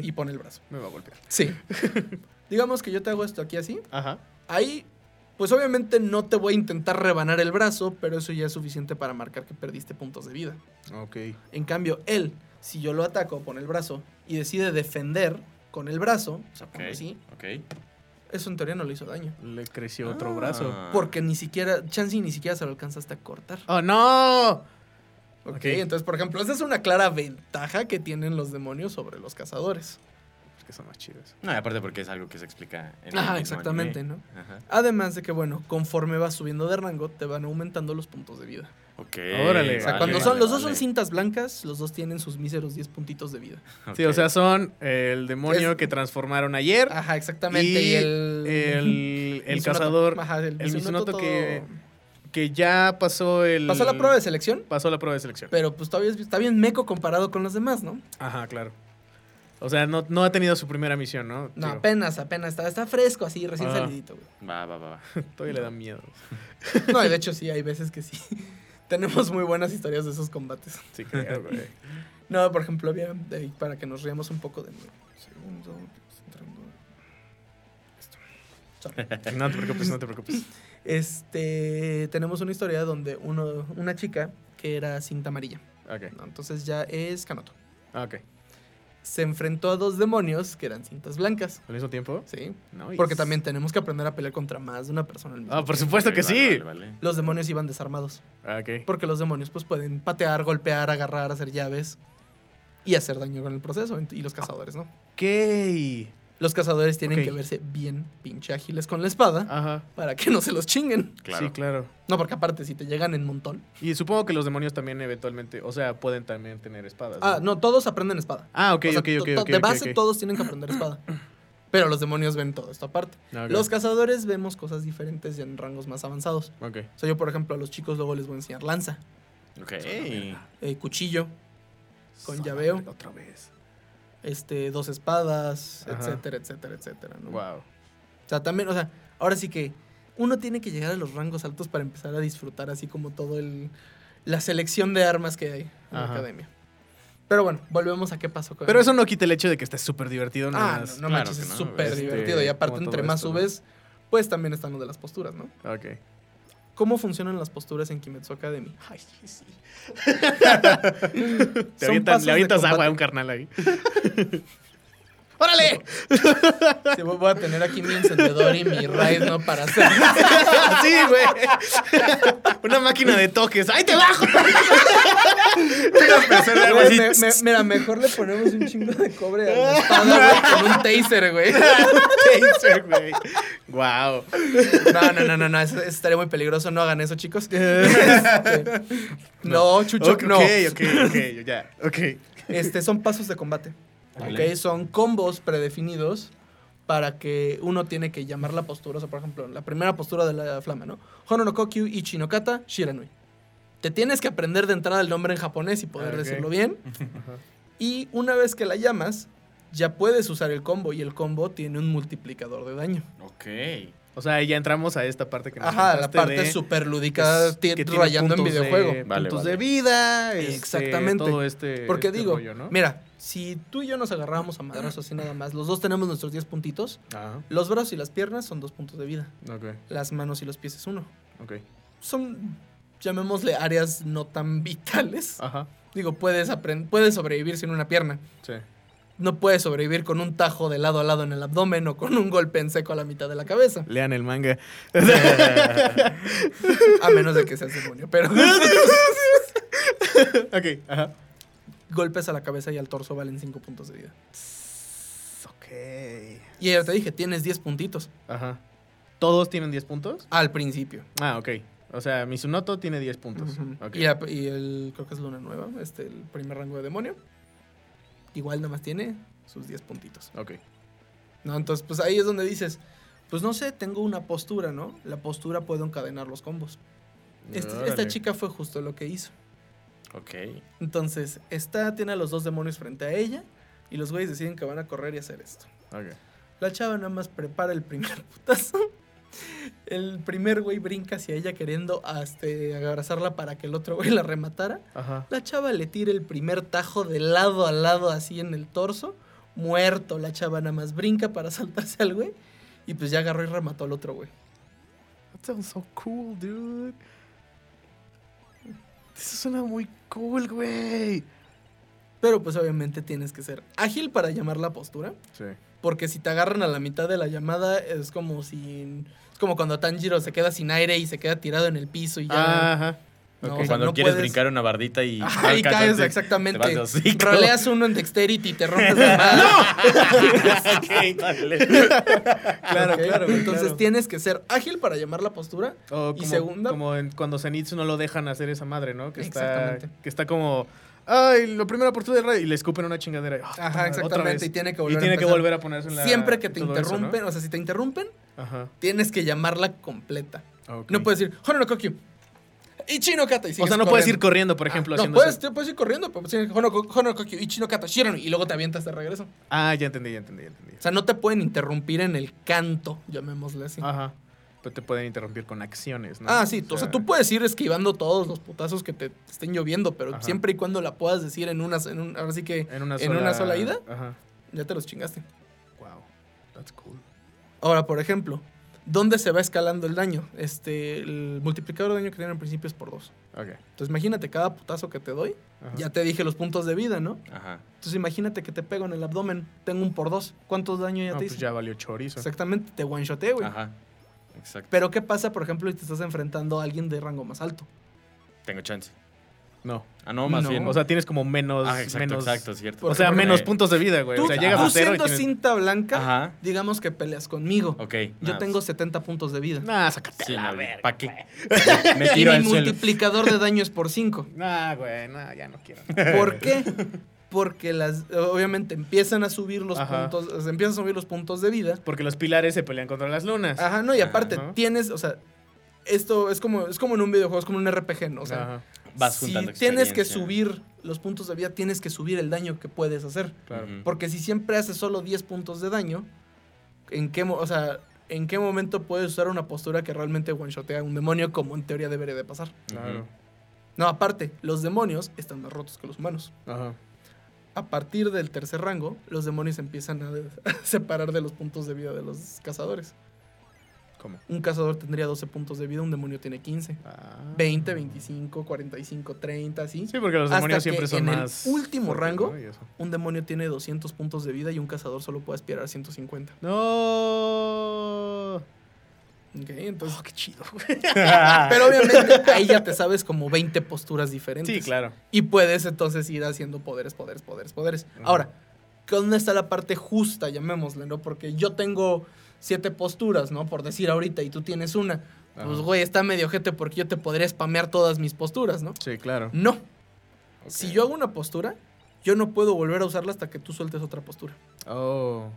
Y pon el brazo. me va a golpear. Sí. Digamos que yo te hago esto aquí así. Ajá. Ahí, pues obviamente no te voy a intentar rebanar el brazo, pero eso ya es suficiente para marcar que perdiste puntos de vida. Ok. En cambio, él, si yo lo ataco, pone el brazo y decide defender con el brazo, o sea, Ok. pongo así, Ok. eso en teoría no le hizo daño. Le creció otro brazo. Porque ni siquiera, Chansey ni siquiera se lo alcanza hasta cortar. ¡Oh, no! Ok, Ok. entonces, por ejemplo, esa es una clara ventaja que tienen los demonios sobre los cazadores. Es que son más chidos. No, y aparte porque es algo que se explica en el Ajá, mismo exactamente, anime. ¿no? Ajá. Además de que, bueno, conforme vas subiendo de rango, te van aumentando los puntos de vida. Ok. Órale. O sea, Vale, cuando vale, son, los dos vale. son cintas blancas, los dos tienen sus míseros 10 puntitos de vida. Sí, o sea, son el demonio Es- que transformaron ayer. Ajá, exactamente. Y, Y, el... el, cazador Ajá, el, el todo- que- que ya pasó el. Pasó la prueba de selección, Pasó la prueba de selección. pero pues todavía es- está bien meco comparado con los demás, ¿no? Ajá, claro. O sea, no, no ha tenido su primera misión, ¿no? No, Digo, apenas, apenas. Está, está fresco así, recién Ah. salidito, güey. Va, va, va. va. Todavía le da miedo. No, y de hecho sí, hay veces que sí. Tenemos muy buenas historias de esos combates. Sí, creo, güey. No, por ejemplo, había, eh, para que nos riamos un poco de nuevo. Segundo, entrando. Esto. Sorry. No te preocupes, no te preocupes. Este, tenemos una historia donde uno, una chica que era cinta amarilla. Ok. ¿no? Entonces ya es Kanoto. Ok. Se enfrentó a dos demonios que eran cintas blancas. ¿Al mismo tiempo? Sí. Porque también tenemos que aprender a pelear contra más de una persona al mismo Ah, por tiempo. supuesto que sí. vale, vale, vale. Los demonios iban desarmados. Ah, Ok. Porque los demonios pues pueden patear, golpear, agarrar, hacer llaves y hacer daño con el proceso. Y los cazadores, ¿no? Ok. Los cazadores tienen que verse bien pinche ágiles con la espada Ajá. para que no se los chinguen. Claro. Sí, claro. No, porque aparte, si te llegan en montón. Y supongo que los demonios también eventualmente, o sea, pueden también tener espadas. Ah, no, todos aprenden espada. Ah, ok, O sea, ok, ok, to- ok. De base todos tienen que aprender espada. Pero los demonios ven todo esto aparte. Ah. Los cazadores vemos cosas diferentes en rangos más avanzados. Ok. O sea, yo, por ejemplo, a los chicos luego les voy a enseñar lanza, Ok. eh, cuchillo, con llaveo. Otra vez. Este, dos espadas, Ajá. etcétera, etcétera, etcétera. ¿no? Wow. O sea, también, o sea, ahora sí que uno tiene que llegar a los rangos altos para empezar a disfrutar así como todo el la selección de armas que hay en la academia. Pero bueno, volvemos a qué pasó con Pero eso no quita el hecho de que esté súper divertido. Ah, nada no, no Claro manches, es no, súper este, divertido. Y aparte, entre más esto, ¿no? subes, pues también están lo de las posturas, ¿no? Ok. ¿Cómo funcionan las posturas en Kimetsu Academy? Ay, sí. Te pasos le de avientas agua a un carnal ahí. ¡Órale! Sí, voy a tener aquí mi encendedor y mi raid, ¿no? Para hacer. Sí, güey. Una máquina de toques. ¡Ay, te bajo! Güey, me- me- mira, mejor le ponemos un chingo de cobre a la espada, güey, con un taser, güey. Taser, güey. Wow. No, no, no, no, no, eso, eso estaría muy peligroso. No hagan eso, chicos. Este, no, Chucho, Ok, no. ok, ok, ok, ya. Ok. Este, son pasos de combate. Vale. ¿ok? Son combos predefinidos para que uno tiene que llamar la postura. O sea, por ejemplo, la primera postura de la flama, ¿no? Hono no Kokyu, Ichi no Kata, Shiranui. Te tienes que aprender de entrada el nombre en japonés y poder Ah, decirlo bien. Y una vez que la llamas, ya puedes usar el combo y el combo tiene un multiplicador de daño. Ok. O sea, ya entramos a esta parte que nos Ajá, la parte de súper lúdica, rayando en puntos de- videojuego. Vale, puntos vale. de vida. este, Exactamente. todo este. Porque este digo, rollo, ¿no? mira, si tú y yo nos agarrábamos a madrazos así nada más, los dos tenemos nuestros 10 puntitos, Ajá. los brazos y las piernas son dos puntos de vida, Ok, las manos y los pies es uno. ok. Son, llamémosle, áreas no tan vitales. Ajá. Digo, puedes, aprend- puedes sobrevivir sin una pierna. Sí. No puedes sobrevivir con un tajo de lado a lado en el abdomen o con un golpe en seco a la mitad de la cabeza. Lean el manga. A menos de que seas demonio. Pero ok, ajá. golpes a la cabeza y al torso valen 5 puntos de vida. Ok. Y ya te dije, tienes 10 puntitos Ajá. ¿Todos tienen 10 puntos? al principio. Ah, ok. O sea, Misunoto tiene 10 puntos. Ok. y, y el, creo que es Luna Nueva, este, el primer rango de demonio. Igual nada más tiene sus 10 puntitos. Ok. ¿No? Entonces, pues ahí es donde dices, pues no sé, tengo una postura, ¿no? La postura puedo encadenar los combos. Este- esta chica fue justo lo que hizo. Ok. Entonces, esta tiene a los dos demonios frente a ella y los güeyes deciden que van a correr y hacer esto. Ok. La chava nada más prepara el primer putazo. El primer güey brinca hacia ella queriendo este, abrazarla para que el otro güey la rematara. Ajá. La chava le tira el primer tajo de lado a lado así en el torso. Muerto, la chava nada más brinca para saltarse al güey. Y pues ya agarró y remató al otro güey. That sounds so cool, dude. Eso suena muy cool, güey. Pero pues obviamente tienes que ser ágil para llamar la postura. Sí. Porque si te agarran a la mitad de la llamada es como si... Es como cuando Tanjiro se queda sin aire y se queda tirado en el piso y ya... Ajá. No, Ok. o sea, Cuando no quieres puedes- brincar una bardita y... Alcanzas, caes te- exactamente. Roleas uno en Dexterity y te rompes la madre. Ok, dale. Claro, Ok, claro. Entonces claro. tienes que ser ágil para llamar la postura. O y como, segunda- Como en- cuando Zenitsu no lo dejan hacer esa madre, ¿no? Que está, Exactamente. que está como. Ay, la primera oportunidad de rey", y le escupen una chingadera. Ah, Ajá, otra exactamente. vez. Y tiene que Y volver tiene a que volver a ponerse en la. Siempre que te todo eso, ¿no? interrumpen, o sea, si te interrumpen, Ajá. tienes que llamarla completa. No puedes decir, Hono no Kokyu. Ichi no Kata. y O sea, no puedes ir corriendo. por ejemplo, Ah, no, puedes, te puedes ir corriendo, pero puedes decir, Hono, Ko- Hono no Kokyu, Ichi no Kata, Shirano, y luego te avientas de regreso. Ah, ya entendí, ya entendí, ya entendí. O sea, no te pueden interrumpir en el canto, llamémosle así. Ajá. Te pueden interrumpir con acciones, ¿no? Ah, sí, o sea, tú puedes ir esquivando todos los putazos que te estén lloviendo, pero Ajá. siempre y cuando la puedas decir en una, en un, ahora sí que En una en sola, una sola ida, Ajá. ya te los chingaste. Wow. That's cool. Ahora, por ejemplo, ¿dónde se va escalando el daño? Este, el multiplicador de daño que tiene en principio es por dos. Ok. Entonces imagínate cada putazo que te doy, Ajá. ya te dije los puntos de vida, ¿no? Ajá. Entonces imagínate que te pego en el abdomen, tengo un por dos. ¿Cuántos daño ya No, te pues hice? ya valió chorizo. Exactamente, te one-shoté, güey. Ajá. Exacto. Pero ¿qué pasa, por ejemplo, si te estás enfrentando a alguien de rango más alto? Tengo chance. No. Ah, no, más No. bien. O sea, tienes como menos. ah, exacto, menos exacto, cierto. O sea, menos puntos de vida, güey. Tú, O sea, llegas tú a cero y siendo tienes... cinta blanca, Ajá. digamos que peleas conmigo. Ok. Yo nah, tengo 70 puntos de vida. Nah, sácate Sí, a la verga. ¿Para qué? Me y tiro mi al suelo. multiplicador de daño es por 5. Nah, güey, nah, ya no quiero. ¿Por qué? Porque las obviamente empiezan a subir los Ajá. puntos, o sea, empiezan a subir los puntos de vida. Porque los pilares se pelean contra las lunas. Ajá, no, y Ajá, aparte ¿no? tienes, o sea, esto es como es como en un videojuego, es como un RPG, ¿no? O sea, Ajá, Vas si tienes que subir los puntos de vida, tienes que subir el daño que puedes hacer. claro. Porque si siempre haces solo 10 puntos de daño, ¿en qué, o sea, ¿en qué momento puedes usar una postura que realmente one-shotea a un demonio como en teoría debería de pasar? Claro. No, aparte, los demonios están más rotos que los humanos. Ajá. A partir del tercer rango, los demonios empiezan a, a separar de los puntos de vida de los cazadores. ¿Cómo? Un cazador tendría 12 puntos de vida, un demonio tiene 15. Ah. 20, 25, 45, 30, ¿sí? Sí, porque los Hasta demonios que siempre son en el más. último fuertes, rango- ¿no? Un demonio tiene 200 puntos de vida y un cazador solo puede aspirar a 150. No. Ok, entonces... Oh, qué chido. Pero obviamente ahí ya te sabes como 20 posturas diferentes. Sí, claro. Y puedes entonces ir haciendo poderes, poderes, poderes, poderes. Ujú. Ahora, ¿dónde está la parte justa, llamémosle, no? Porque yo tengo siete posturas, ¿no? Por decir ahorita, y tú tienes una. Pues, güey, está medio gente porque yo te podría spamear todas mis posturas, ¿no? Sí, claro. No. Si yo hago una postura, yo no puedo volver a usarla hasta que tú sueltes otra postura. Oh.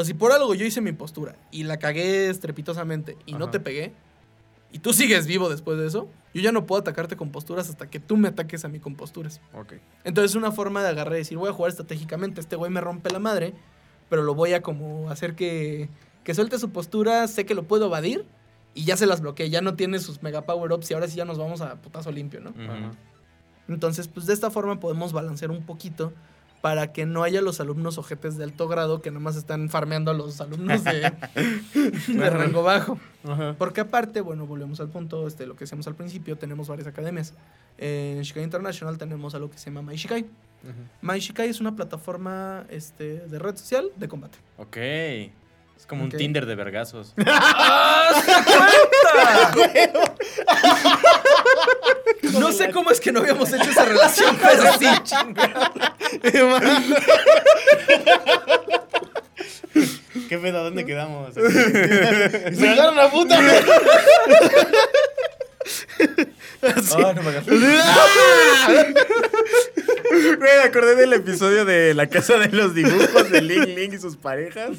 O si por algo yo hice mi postura y la cagué estrepitosamente y no te pegué, y tú sigues vivo después de eso, yo ya no puedo atacarte con posturas hasta que tú me ataques a mí con posturas. Ok. Entonces es una forma de agarrar y decir, voy a jugar estratégicamente, este güey me rompe la madre, pero lo voy a como hacer que, que suelte su postura, sé que lo puedo evadir y ya se las bloqueé, ya no tiene sus mega power-ups y ahora sí ya nos vamos a putazo limpio, ¿no? Entonces, pues de esta forma podemos balancear un poquito para que no haya los alumnos ojetes de alto grado que nomás están farmeando a los alumnos de, de rango bajo. Ajá. Porque aparte, bueno, volvemos al punto, este, lo que decíamos al principio, tenemos varias academias. En Shikai International tenemos algo que se llama MyShikai. Ujú. MyShikai es una plataforma este, de red social de combate. Ok. Es como un Tinder de vergazos. No sé cómo es que no habíamos hecho esa relación, pero sí. ¿Qué pedo? ¿Dónde quedamos? Se agarran a puta. Ah, no me. Güey, me acordé del episodio de La Casa de los Dibujos de Ling Ling y sus parejas.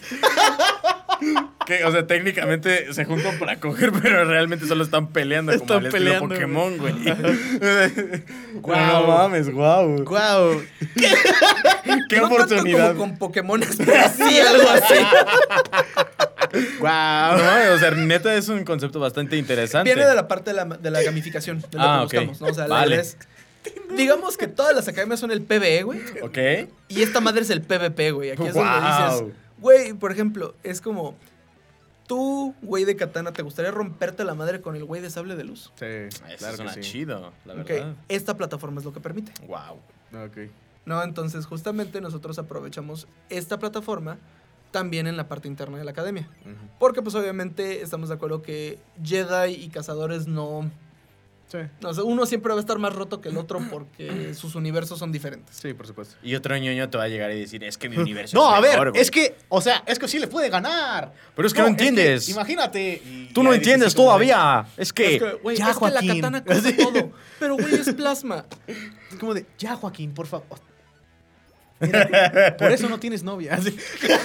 Que, o sea, técnicamente se juntan para coger, pero realmente solo están peleando como Están al estilo peleando, Pokémon, güey. Guau. No mames, guau. Guau. Qué no oportunidad. Tanto como con Pokémon, pero sí algo así. Guau. No o sea, neta es un concepto bastante interesante. Viene de la parte de la, de la gamificación, de lo Ah, que ok. buscamos, ¿no? O sea, Vale. es- Digamos que todas las academias son el PvE, güey. Ok. Y esta madre es el PvP, güey. Aquí es donde dices, güey, por ejemplo, es como. Tú, güey de katana, ¿te gustaría romperte la madre con el güey de sable de luz? Sí, Eso claro suena que sí. chido, la Ok, verdad. esta plataforma es lo que permite. Wow. Ok. ¿No? Entonces, justamente nosotros aprovechamos esta plataforma también en la parte interna de la academia. Porque, pues, obviamente, estamos de acuerdo que Jedi y cazadores no. Sí. no, o sea, uno siempre va a estar más roto que el otro porque sus universos son diferentes. Sí, por supuesto. Y otro ñoño te va a llegar y decir, es que mi universo No, es a ver, mejor, güey". es que, o sea, es que sí le puede ganar. Pero es que no entiendes. imagínate. y Tú no entiendes todavía. Es que... es que, güey, ya, es que la Joaquín. katana corta todo. Pero, güey, es plasma. Es como de, ya, Joaquín, por favor. Mira, por eso no tienes novia.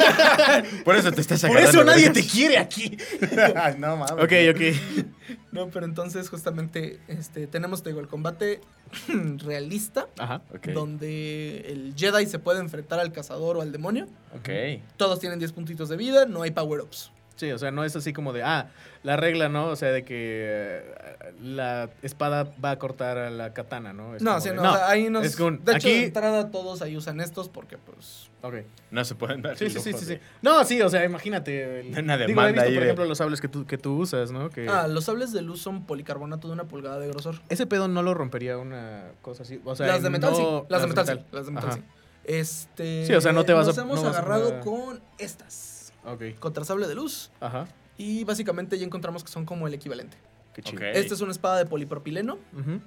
Por eso te estás Por eso nadie te quiere aquí. No mames. ok, ok. No, pero entonces justamente este, tenemos, te digo, el combate realista, Ajá. Donde el Jedi se puede enfrentar al cazador o al demonio. Ok. Todos tienen 10 puntitos de vida, no hay power-ups. Sí, o sea, no es así como de, ah, la regla, ¿no? O sea, de que eh, la espada va a cortar a la katana, ¿no? Es No, sí, de, no, o sea, ahí nos... es con- de hecho, aquí- de entrada todos ahí usan estos porque, pues... Ok. No se pueden dar Sí, sí, sí, sí, sí. No, sí, o sea, imagínate. el- Una Digo, he visto, ahí por de- ejemplo, los sables que tú, que tú usas, ¿no? Que Ah, los sables de luz son policarbonato de una pulgada de grosor. ese pedo no lo rompería una cosa así. O sea, las de metal no- sí, las de metal, sí, las de metal Ajá. sí. Este... Sí, o sea, no te vas a- Nos hemos no vas a agarrado con estas. Ok. Contra sable de luz. Ajá. Y básicamente ya encontramos que son como el equivalente. Qué chido. Ok. Esta es una espada de polipropileno. Ujú.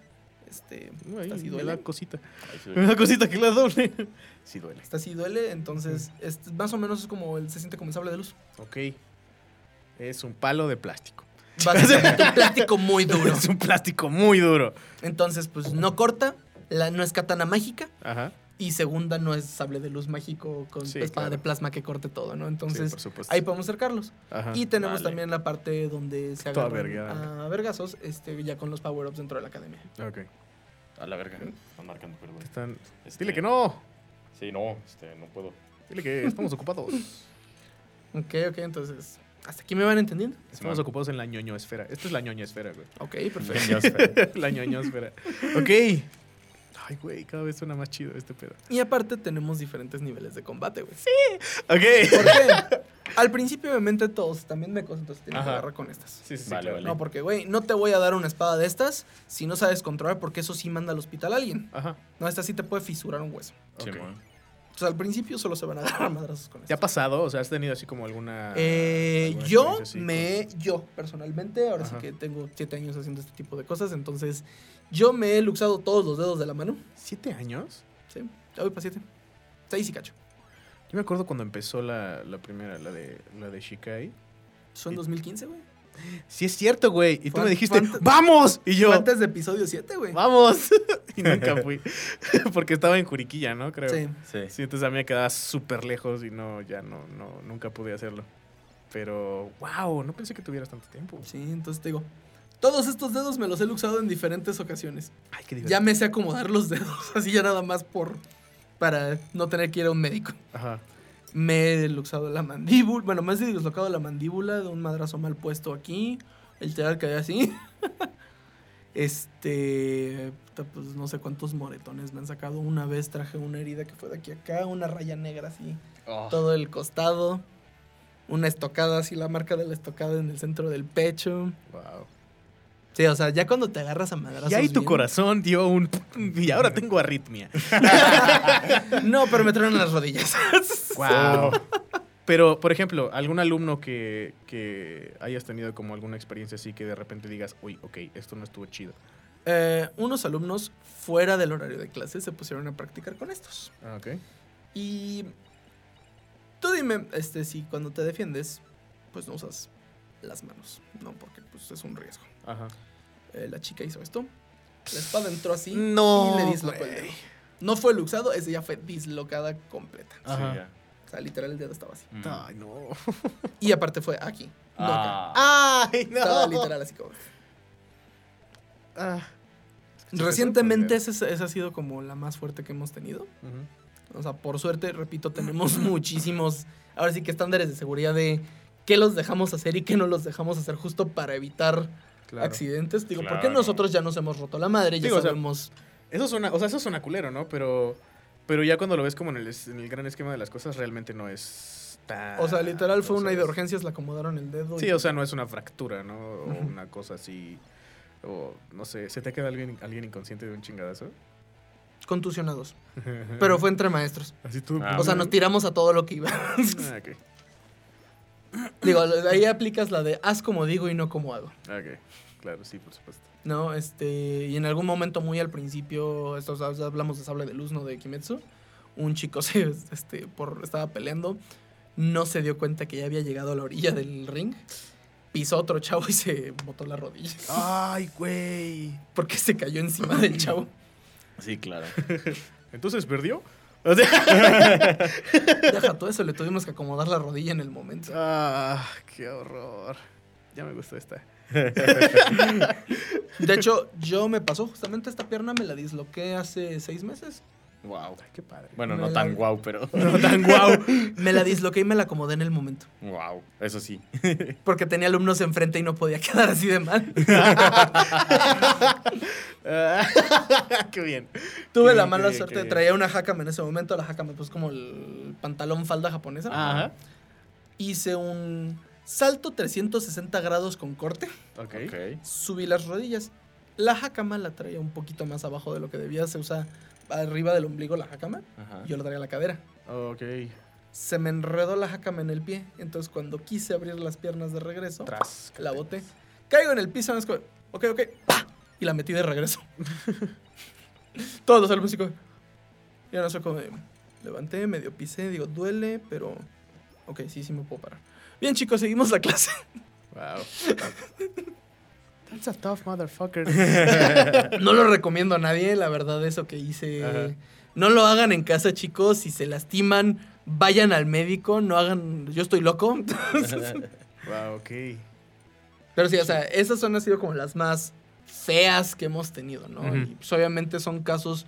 Este, Ay, esta sí me duele. da cosita. Me ve. da cosita que la doble. Sí duele. Esta sí duele, entonces este, más o menos es como el, se siente como el sable de luz. Ok. Es un palo de plástico. Básicamente un plástico muy duro. Es un plástico muy duro. Entonces, pues no corta, la, no es katana mágica. Ajá. Y segunda, no es sable de luz mágico con Sí, espada claro. de plasma que corte todo, ¿no? Sí, Entonces, ahí podemos acercarlos. Ajá. Y tenemos Vale. también la parte donde se Toda agarran vergueada. a vergazos, este, ya con los power-ups dentro de la academia. Ok. A la verga. Están marcando, perdón. Están... Este- Dile que no. Sí, no, este, no puedo. Dile que estamos ocupados. Ok, ok, entonces, ¿hasta aquí me van entendiendo? Estamos ocupados en la ñoño esfera. Esta es la ñoño esfera, güey. Ok, perfecto. La ñoño esfera. Ok. Ay, güey, cada vez suena más chido este pedo. Y aparte tenemos diferentes niveles de combate, güey. Ok. ¿Por qué? Al principio, obviamente, todos también mecos, entonces tienen que agarrar con estas. Sí, sí, sí. Vale, claro. vale. No, porque, güey, no te voy a dar una espada de estas si no sabes controlar, porque eso sí manda al hospital a alguien. Ajá. No, esta sí te puede fisurar un hueso. Sí. Entonces, al principio solo se van a agarrar madrazos con ¿Te ha pasado? O sea, ¿has tenido así como alguna... Eh, alguna yo me, yo personalmente, ahora Ajá. sí que tengo siete años haciendo este tipo de cosas, entonces yo me he luxado todos los dedos de la mano. ¿Siete años? Sí, ya voy para siete. Seis y cacho. Yo me acuerdo cuando empezó la, la primera, la de, la de Shikai. Fue en 2015, güey. Sí es cierto, güey. Y tú me dijiste, ¡vamos! Y yo, antes de episodio 7, güey. ¡vamos! y nunca fui. Porque estaba en Juriquilla, ¿no? Creo. Sí. Sí. Sí, entonces a mí me quedaba súper lejos y no, ya no, no, nunca pude hacerlo. Pero, wow, no pensé que tuvieras tanto tiempo. Sí, entonces te digo, Todos estos dedos me los he luxado en diferentes ocasiones. Ay, qué divertido. Ya me sé acomodar los dedos, así ya nada más por para no tener que ir a un médico. Ajá. Me he luxado la mandíbula, bueno, me he dislocado la mandíbula de un madrazo mal puesto aquí, el literal que así. este, pues no sé cuántos moretones me han sacado. Una vez traje una herida que fue de aquí a acá, una raya negra así, Oh. todo el costado, una estocada así, la marca de la estocada en el centro del pecho. Wow. Sí, o sea, ya cuando te agarras a madrazos Y ahí tu bien- corazón dio un. Y ahora tengo arritmia. No, pero me traen las rodillas. Wow. Pero, por ejemplo, algún alumno que, que hayas tenido como alguna experiencia así que de repente digas, uy, ok, esto no estuvo chido. Eh, unos alumnos fuera del horario de clase se pusieron a practicar con estos. Ah, ok. Y tú dime, este, si cuando te defiendes, pues no usas las manos, ¿no? Porque pues es un riesgo. Ajá. Eh, la chica hizo esto. La espada entró así No, y le dislocó el dedo. No fue luxado, ese ya fue dislocada completa. Ajá. Sí, ya. O sea, literal el dedo estaba así. Mm. Ay, no. Y aparte fue aquí. no acá. Ah. Ay, no. Estaba literal así como. Ah. Recientemente esa, esa ha sido como la más fuerte que hemos tenido. O sea, por suerte, repito, tenemos muchísimos, ahora sí que estándares de seguridad de qué los dejamos hacer y qué no los dejamos hacer justo para evitar Claro. accidentes. Digo, porque Claro. nosotros ya nos hemos roto la madre, ya Digo, o sea, sabemos. Eso suena, o sea, eso suena culero, ¿no? Pero, pero ya cuando lo ves como en el, es- en el gran esquema de las cosas, realmente no es tan. o sea, literal fue o una sea, de urgencias, le acomodaron el dedo. Sí, y- o sea, no es una fractura, ¿no? O una cosa así. O no sé, ¿se te queda alguien, alguien inconsciente de un chingadazo? Contusionados. Pero fue entre maestros. Así tú. Ah, O sea, nos tiramos a todo lo que iba. Ah, ok. Digo, ahí aplicas la de haz como digo y no como hago. Ok. Claro, sí, por supuesto. ¿no? Este, y en algún momento muy al principio, esto, o sea, hablamos de sable de luz, ¿no? De Kimetsu. Un chico se, este, por, estaba peleando, no se dio cuenta que ya había llegado a la orilla del ring, pisó a otro chavo y se botó la rodilla. Ay, güey. Porque se cayó encima del chavo. Sí, claro. Entonces perdió. O sea- Deja todo eso, le tuvimos que acomodar la rodilla en el momento. ah, qué horror. Ya me gustó esta. De hecho, yo me pasó justamente esta pierna, me la disloqué hace seis meses. Wow. Ay, qué padre. Bueno, Me no la- tan guau, pero. No tan guau. Me la disloqué y me la acomodé en el momento. Wow. Eso sí. Porque tenía alumnos enfrente y no podía quedar así de mal. Qué bien. Tuve Qué la mala bien, suerte, traía una jacama en ese momento, la jacama pues como el pantalón falda japonesa. Ajá. Hice un salto 360 grados con corte. Ok. subí las rodillas. La jacama la traía un poquito más abajo de lo que debía, se usa arriba del ombligo la jacama, Ajá. yo la traía a la cadera. Ok. Se me enredó la jacama en el pie, entonces cuando quise abrir las piernas de regreso, Tras. la boté. Caigo en el piso, es como, ok, ok, ¡pa! y la metí de regreso. Todos los alumnos como, ya no sé cómo, levanté, medio pisé, digo, duele, pero, ok, sí, sí me puedo parar. Bien chicos, seguimos la clase. Wow. That's a tough motherfucker. No lo recomiendo a nadie, la verdad, eso que hice. Ajá. No lo hagan en casa, chicos, si se lastiman, vayan al médico, no hagan, yo estoy loco. wow, ok. Pero sí, o sea, esas son han sido como las más feas que hemos tenido, ¿no? Ujú. Y pues obviamente son casos,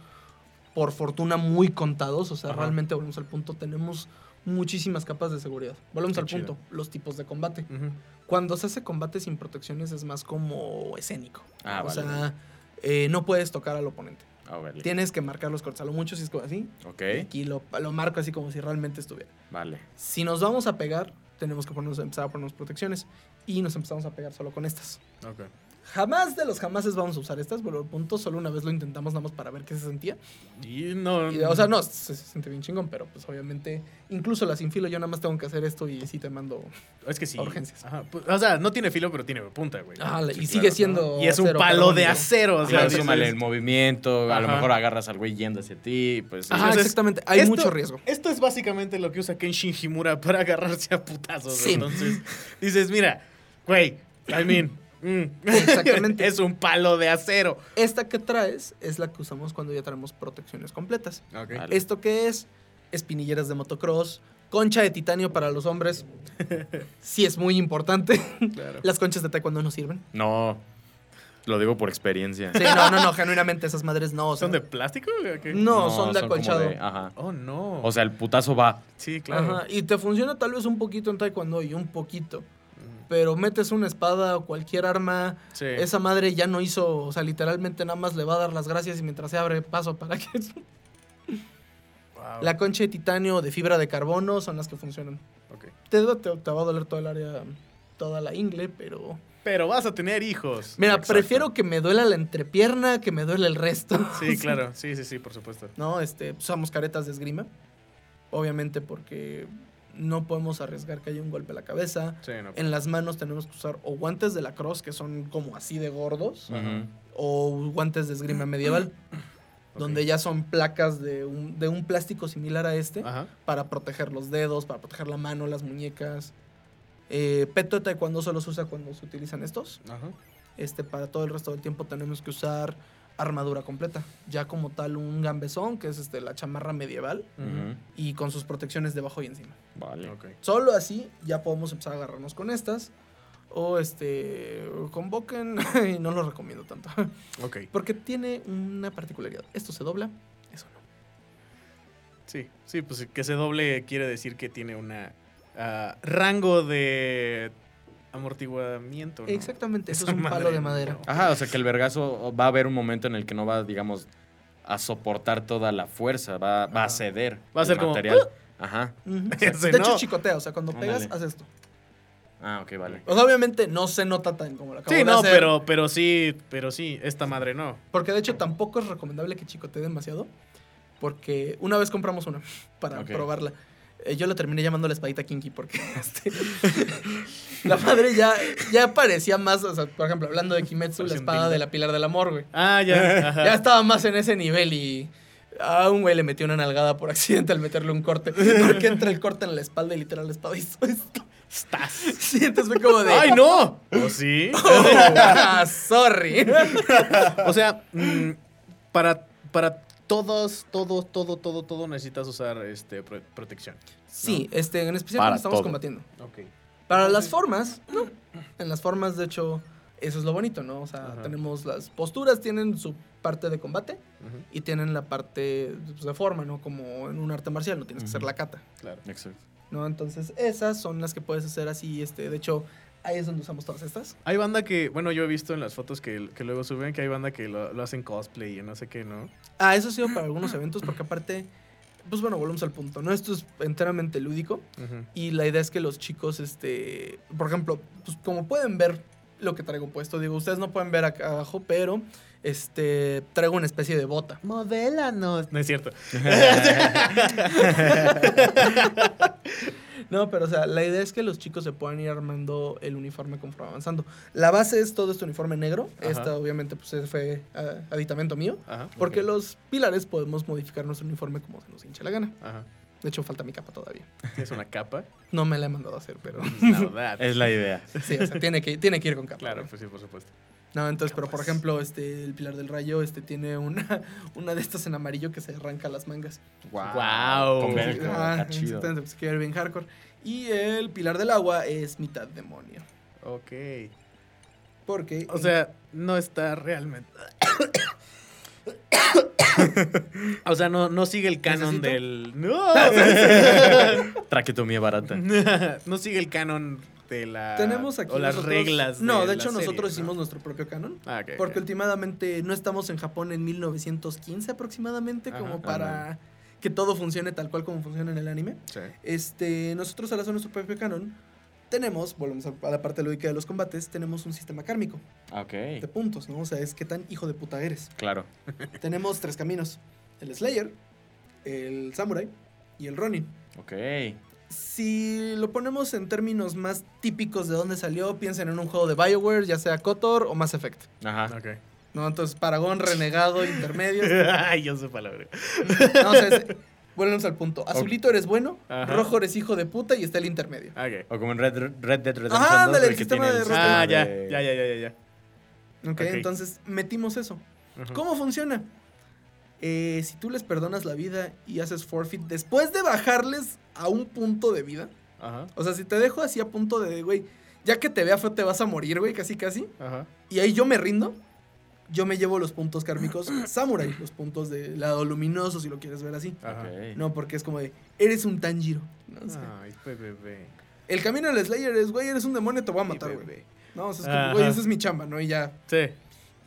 por fortuna, muy contados. O sea, Ajá. realmente volvemos al punto, tenemos muchísimas capas de seguridad. Volvemos Qué al chido. punto, los tipos de combate. Ujú. Cuando se hace combate sin protecciones es más como escénico. Ah, o vale. sea, eh, no puedes tocar al oponente. Ah, vale. Tienes que marcar los cortes. A lo mucho si es como así. Ok. Aquí lo, lo marco así como si realmente estuviera. Vale. Si nos vamos a pegar, tenemos que ponernos, empezar a ponernos protecciones. Y nos empezamos a pegar solo con estas. Ok. Jamás de los jamases vamos a usar estas, por el punto, solo una vez lo intentamos nada más para ver qué se sentía. Y no. Y, o sea, no, se, se siente bien chingón, pero pues obviamente, incluso la sin filo, yo nada más tengo que hacer esto y sí te mando. Es que sí. Urgencias. Ajá. Pues, O sea, no tiene filo, pero tiene punta, güey. Ah, y Sí, sigue claro, siendo. Y es un acero, palo de acero. O sea, súmale el movimiento, a lo Ajá. mejor agarras al güey yendo hacia ti, pues... Ajá, Entonces, exactamente. Hay esto- mucho riesgo. Esto es básicamente lo que usa Kenshin Himura para agarrarse a putazos. Sí. Entonces, dices, mira, güey, I mean, mm, Exactamente. es un palo de acero. Esta que traes es la que usamos cuando ya traemos protecciones completas. Vale. ¿Esto qué es? Espinilleras de motocross, concha de titanio para los hombres. Sí, es muy importante. Claro. Las conchas de taekwondo no sirven. No. Lo digo por experiencia. Sí, no, no, no, genuinamente esas madres no. o sea, ¿Son de plástico? o qué? No, son de acolchado. ajá. Oh, no. O sea, el putazo va. sí, claro. Ajá, y te funciona tal vez un poquito en taekwondo y un poquito. Pero metes una espada o cualquier arma, Sí. esa madre ya no hizo, o sea, literalmente nada más le va a dar las gracias y mientras se abre paso para que... Wow. La concha de titanio o de fibra de carbono son las que funcionan. Ok. Te, te, te va a doler todo el área, toda la ingle, pero... Pero vas a tener hijos. Mira, Exacto. prefiero que me duela la entrepierna que me duele el resto. Sí, claro. Sí, sí, sí, por supuesto. No, este, usamos caretas de esgrima. Obviamente porque no podemos arriesgar que haya un golpe a la cabeza. Sí, no. En las manos tenemos que usar o guantes de la cross, que son como así de gordos, o guantes de esgrima medieval, donde ya son placas de un, de un plástico similar a este, Ajá. para proteger los dedos, para proteger la mano, las muñecas. Eh, peto de taekwondo solo se usa cuando se utilizan estos. Ajá. Este, para todo el resto del tiempo tenemos que usar armadura completa. Ya como tal un gambesón, que es este, la chamarra medieval, y con sus protecciones debajo y encima. Vale. Ok. Solo así ya podemos empezar a agarrarnos con estas. O este, convoquen, y no lo recomiendo tanto. Ok. Porque tiene una particularidad. Esto se dobla, eso no. Sí, sí, pues que se doble quiere decir que tiene una ah, rango de amortiguamiento. ¿no? Exactamente, eso es un palo de madera. Ajá, o sea que el vergazo va a haber un momento en el que no va, digamos, a soportar toda la fuerza, va, va a ceder. Va a el ser como, material. Ajá. De hecho, no. chicotea, o sea, cuando pegas, Ándale. haces esto. Ah, ok, vale. O sea, obviamente no se nota tan como acabo Sí, de no, hacer. pero, pero sí, pero sí, esta madre no. Porque de hecho tampoco es recomendable que chicotee demasiado. Porque una vez compramos una para probarla. Eh, yo la terminé llamando la espadita kinky porque este, la madre ya, ya parecía más, o sea, por ejemplo, hablando de Kimetsu, la espada de la Pilar del Amor, güey. Ah, ya. ajá. Ya estaba más en ese nivel y a un güey le metió una nalgada por accidente al meterle un corte. Porque entra el corte en la espalda y literal la espada hizo esto. Estás. Sí, entonces fue como de... ¡Ay, no! ¿O sí? ah, sorry. O sea, mm, para, para todos, todo, todo, todo, todo necesitas usar este pro- protección. Sí, este, en especial cuando estamos todo. combatiendo. Ok. Para las formas, no. En las formas, de hecho, eso es lo bonito, ¿no? O sea, Ajá. tenemos las posturas, tienen su parte de combate y tienen la parte pues, de forma, ¿no? Como en un arte marcial, no tienes que hacer la kata, Claro. Exacto. ¿no? Entonces, esas son las que puedes hacer así, este, de hecho, ahí es donde usamos todas estas. Hay banda que, bueno, yo he visto en las fotos que, que luego suben que hay banda que lo, lo hacen cosplay y no sé qué, ¿no? Ah, eso ha sido para algunos eventos, porque aparte, pues bueno, volvemos al punto, ¿no? Esto es enteramente lúdico. Y la idea es que los chicos, este, por ejemplo, pues como pueden ver lo que traigo puesto, digo, ustedes no pueden ver acá abajo, pero este, traigo una especie de bota. Modélanos. No es cierto. No, pero o sea, la idea es que los chicos se puedan ir armando el uniforme conforme avanzando. La base es todo este uniforme negro. Ajá. Esta obviamente pues fue ah, aditamento mío. Ajá. Porque los pilares podemos modificar nuestro uniforme como se nos hinche la gana. Ajá. De hecho, falta mi capa todavía. Es una capa. No me la he mandado a hacer, pero. Es la idea. sí, o sea, tiene que, tiene que ir con capa. Claro, pues sí, por supuesto. No, entonces, pero por ejemplo, este, el pilar del rayo, este tiene una, una de estas en amarillo que se arranca las mangas. Guau. Con velcro, Ah, chido. exactamente, pues, bien hardcore. Y el pilar del agua es mitad demonio. Ok. Porque. O sea, no está realmente. o sea, no, no sigue el canon ¿Necesito? del. ¡No! Traquetomía barata. no sigue el canon la. tenemos aquí. O las nosotros- reglas. No, de hecho, serie, nosotros ¿no? hicimos nuestro propio canon. Ah, Porque ok. últimamente no estamos en Japón en 1915 aproximadamente, Ajá. como para que todo funcione tal cual como funciona en el anime. Sí. Este, nosotros al hacer nuestro propio canon, tenemos, volvemos a la parte lúdica de los combates, tenemos un sistema kármico Ok. de puntos, ¿no? O sea, es qué tan hijo de puta eres. Claro. tenemos tres caminos: el Slayer, el Samurai y el Ronin. Ok. Si lo ponemos en términos más típicos de dónde salió, piensen en un juego de BioWare, ya sea KOTOR o Mass Effect. Ajá. Ok. ¿No? Entonces, Paragón, Renegado, Intermedio. Ay, yo sé palabra. No, o sea, es- volvemos al punto. Azulito eres bueno, Ajá. rojo eres hijo de puta y está el intermedio. Ok. O como en Red, Red Dead Redemption Ajá, 2, ándale, el sistema de Red Ah, ya. de- Ya, ya, ya, ya, ya. ¿Ok? Ok. Entonces, metimos eso. ¿Cómo funciona? Eh, si tú les perdonas la vida y haces forfeit después de bajarles a un punto de vida, Ajá. o sea, si te dejo así a punto de, güey, ya que te vea feo te vas a morir, güey, casi casi, Ajá. y ahí yo me rindo, yo me llevo los puntos kármicos Samurai, los puntos de lado luminoso, si lo quieres ver así. Ajá. No, porque es como de, eres un Tanjiro. ¿no? Sea, Ay, bebé. el camino del Slayer es, güey, eres un demonio, te voy a matar, güey. No, o sea, es como, güey, esa es mi chamba, ¿no? Y ya. Sí.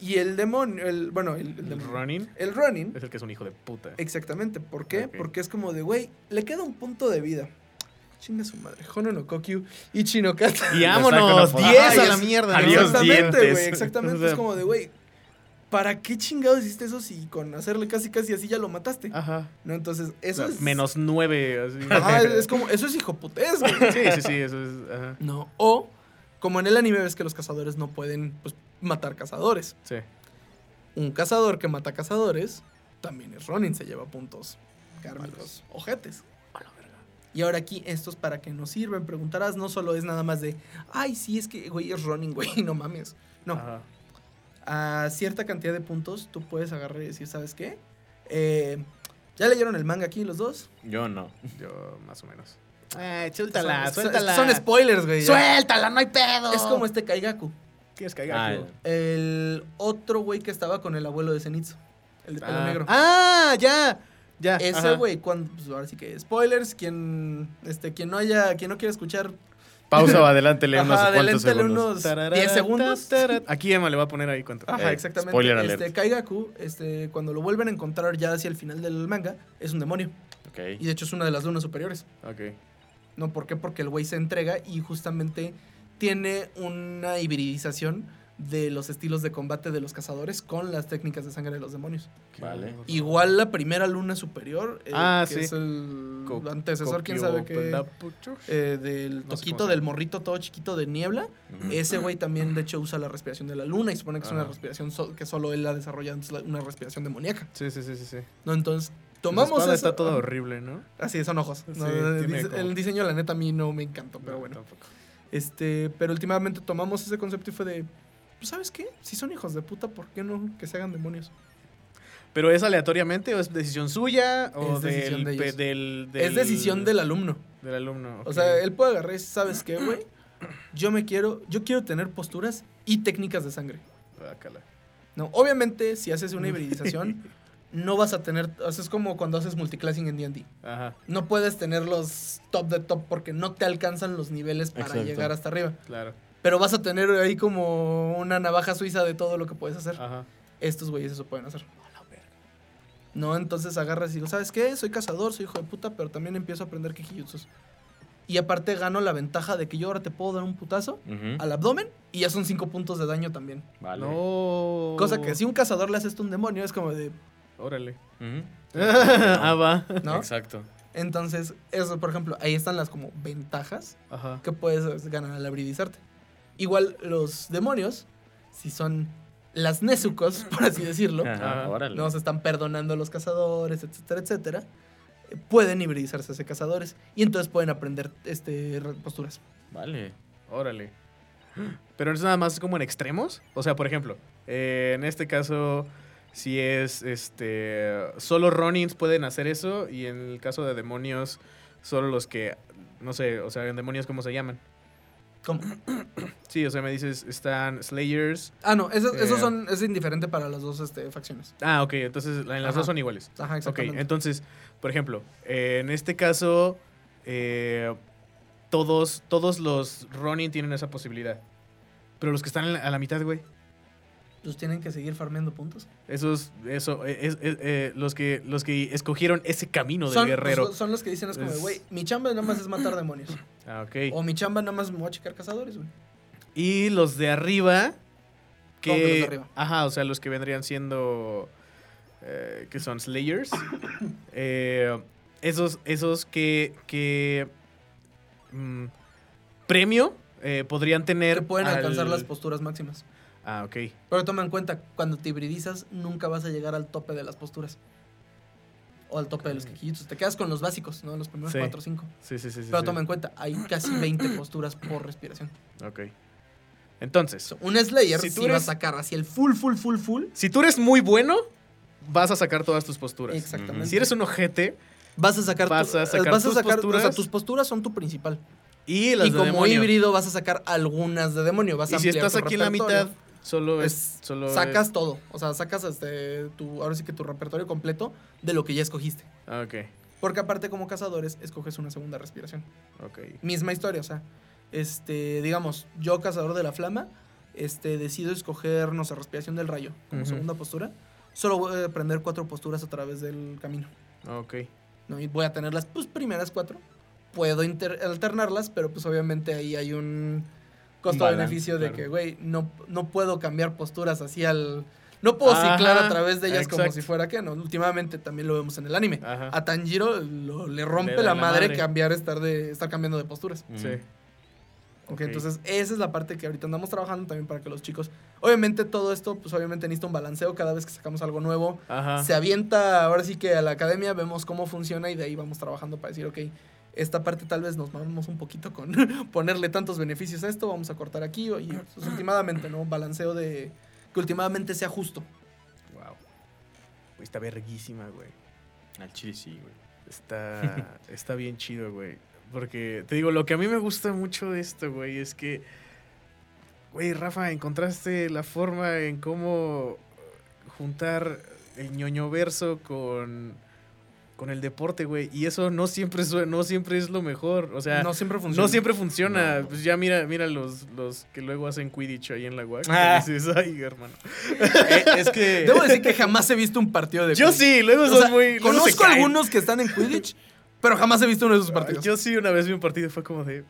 Y el demonio, el, bueno, el, el El running El running, es el que es un hijo de puta. exactamente. ¿Por qué? Porque es como de, güey, le queda un punto de vida. Chinga su madre. Hono no Kokyu y Chinokata. Y vámonos, saco una 10 foto. a la mierda. Adiós, exactamente, güey, exactamente. O sea, es como de, güey, ¿para qué chingados hiciste eso si con hacerle casi casi así ya lo mataste? Ajá. ¿No? Entonces, eso O sea, es... Menos 9. Así. Ajá, es como, eso es hijoputés, güey. Sí, sí, sí, eso es. Ajá. No, o como en el anime ves que los cazadores no pueden pues, matar cazadores. Sí. Un cazador que mata cazadores también es Ronin, se lleva puntos kármicos, ojetes. Y ahora aquí, estos para qué nos sirven, preguntarás, no solo es nada más de, ay, sí, es que, güey, es Ronin, güey, no mames. No, Ajá. a cierta cantidad de puntos tú puedes agarrar y decir, ¿sabes qué? Eh, ¿Ya leyeron el manga aquí los dos? Yo no. Yo, más o menos. Eh, suéltala, son, suéltala. Son spoilers, güey. Suéltala, no hay pedo. Es como este Kaigaku. ¿Quieres Ah, caigar? El otro güey que estaba con el abuelo de Zenitsu. El de pelo ah. negro. Ah, ya. Ya. Ese güey, cuando, pues ahora sí que spoilers, quien, este, quien no haya, quien no quiera escuchar, Pausa o adelántele unos Ajá, cuantos segundos. unos Tararara, 10 segundos. Aquí Emma le va a poner ahí cuánto. Ajá, Eh, exactamente. spoiler alert. Este, Kaigaku, este, cuando lo vuelven a encontrar ya hacia el final del manga, es un demonio. Ok. Y de hecho es una de las lunas superiores. Ok. ¿No? ¿Por qué? Porque el güey se entrega y justamente tiene una hibridización de los estilos de combate de los cazadores con las técnicas de sangre de los demonios. Vale. Igual la primera luna superior, eh, Ah, que sí. es el Co- antecesor, quién sabe qué, eh, del No toquito, del morrito todo chiquito de niebla. Ese güey también, de hecho, usa la respiración de la luna y supone que es una Ajá. respiración so- que solo él ha desarrollado, es la- una respiración demoníaca. Sí, sí, sí, sí. sí. ¿No? Entonces, Tomamos espada eso- está toda horrible, ¿no? Así, son ojos. Sí, el, diseño, la neta, a mí no me encantó, pero No, bueno. tampoco. Este, pero últimamente tomamos ese concepto y fue de, pues, ¿sabes qué? Si son hijos de puta, ¿por qué no que se hagan demonios? ¿Pero es aleatoriamente o es decisión suya? ¿O Es decisión del, de pe- ellos. del, Es decisión del alumno. del alumno? O ok. sea, él puede agarrar, y decir, ¿sabes qué, güey? Yo me quiero, yo quiero tener posturas y técnicas de sangre. Guácala. No, obviamente, si haces una hibridización, no vas a tener, o sea, es como cuando haces multiclassing en D&D. Ajá, No puedes tener los top de top porque no te alcanzan los niveles para Exacto. llegar hasta arriba. claro. Pero vas a tener ahí como una navaja suiza de todo lo que puedes hacer. Ajá. Estos güeyes eso pueden hacer. No, entonces agarras y digo, ¿sabes qué? Soy cazador, soy hijo de puta, pero también empiezo a aprender Kikijutsus. Y aparte gano la ventaja de que yo ahora te puedo dar un putazo al abdomen y ya son cinco puntos de daño también. Vale. No. Cosa que si un cazador le haces esto a un demonio es como de, Órale. Ah, va. ¿no? Exacto. Entonces, eso, por ejemplo, ahí están las como ventajas Ajá. que puedes ganar al hibridizarte. Igual los demonios, si son las Nezucos, por así decirlo, Ajá, Ajá. órale. no se están perdonando a los cazadores, etcétera, etcétera, eh, pueden hibridizarse ese cazadores y entonces pueden aprender este, posturas. Vale. Órale. Pero es nada más como en extremos. O sea, por ejemplo, eh, en este caso, si es este. Solo Ronins pueden hacer eso. Y en el caso de demonios, solo los que. No sé, o sea, en demonios, ¿cómo se llaman? ¿Cómo? Sí, o sea, me dices, están Slayers. Ah, no, esos, esos Eh. son, es indiferente para las dos este, facciones. Ah, ok, entonces en las Ajá. dos son iguales. Ajá, Ok, exactamente. entonces, por ejemplo, eh, en este caso, eh, todos, todos los Ronin tienen esa posibilidad. Pero los que están a la mitad, güey. Pues tienen que seguir farmeando puntos. Esos, eso, eh, es- es- eh, los, que, los que escogieron ese camino del Son, guerrero. pues, son los que dicen es como, güey, mi chamba nada más es matar demonios. Ah, ok. O mi chamba nada más me voy a checar cazadores, güey. Y los de arriba, que... ¿Cómo que los de arriba? Ajá, o sea, los que vendrían siendo... eh, que son Slayers. Eh, esos, esos que... que mm, premio eh, podrían tener... Que pueden alcanzar al- las posturas máximas. Ah, ok. Pero toma en cuenta, cuando te hibridizas, nunca vas a llegar al tope de las posturas. O al tope de los Ok. quejillitos. Te quedas con los básicos, ¿no? Los primeros Sí. 4 o 5. Sí, sí, sí. Pero sí. toma en cuenta, hay casi 20 posturas por respiración. Ok. Entonces, So, un Slayer Si tú va a eres- sacar hacia el full, full, full, full. si tú eres muy bueno, vas a sacar todas tus posturas. Exactamente. Si eres un ojete Vas a sacar, Vas tu- a sacar vas a tus sacar- posturas. O sea, tus posturas son tu principal. y las y de como demonio. híbrido vas a sacar algunas de demonio. Vas a Y si estás aquí en la mitad, Solo es. Es- Solo Sacas es- todo. O sea, sacas este, tu, ahora sí que tu repertorio completo de lo que ya escogiste. Ah, ok. Porque aparte, como cazadores, escoges una segunda respiración. Ok. Misma historia, o sea. Este, digamos, yo, cazador de la flama, este, decido escoger, no sé, respiración del rayo como segunda postura. Solo voy a aprender cuatro posturas a través del camino. Ok. ¿no? Y voy a tener las pues, primeras cuatro. Puedo alternarlas, pero pues obviamente ahí hay un costo-beneficio de que, güey, no, no puedo cambiar posturas así al... No puedo Ajá, ciclar a través de ellas como si fuera que, ¿no? Últimamente también lo vemos en el anime. Ajá. A Tanjiro lo- le rompe Le la, la madre, madre. cambiar, estar, de, estar cambiando de posturas. Sí. Ok, Ok. entonces esa es la parte que ahorita andamos trabajando también para que los chicos... Obviamente todo esto, pues obviamente necesita un balanceo cada vez que sacamos algo nuevo Ajá. se avienta ahora sí que a la academia, vemos cómo funciona y de ahí vamos trabajando para decir, ok, esta parte tal vez nos mamamos un poquito con ponerle tantos beneficios a esto, vamos a cortar aquí y pues, últimamente, ¿no? Balanceo de que últimamente sea justo. Wow. Güey, Está verguísima, güey. Al chile sí, güey. Está, está bien chido, güey. Porque, te digo, lo que a mí me gusta mucho de esto, güey, es que, güey, Rafa, encontraste la forma en cómo juntar el ñoño verso con, con el deporte, güey. Y eso no siempre, sue- no siempre es lo mejor. O sea, no no, siempre funciona. siempre funciona. No. Pues ya mira, mira los, los que luego hacen Quidditch ahí en la UAC. Ah. Dices, ay, hermano. Eh, es que. Debo decir que jamás he visto un partido de Yo Quidditch. sí, luego O son sea, muy... conozco algunos que están en Quidditch, pero jamás he visto uno de esos partidos. Yo sí una vez vi un partido y fue como de...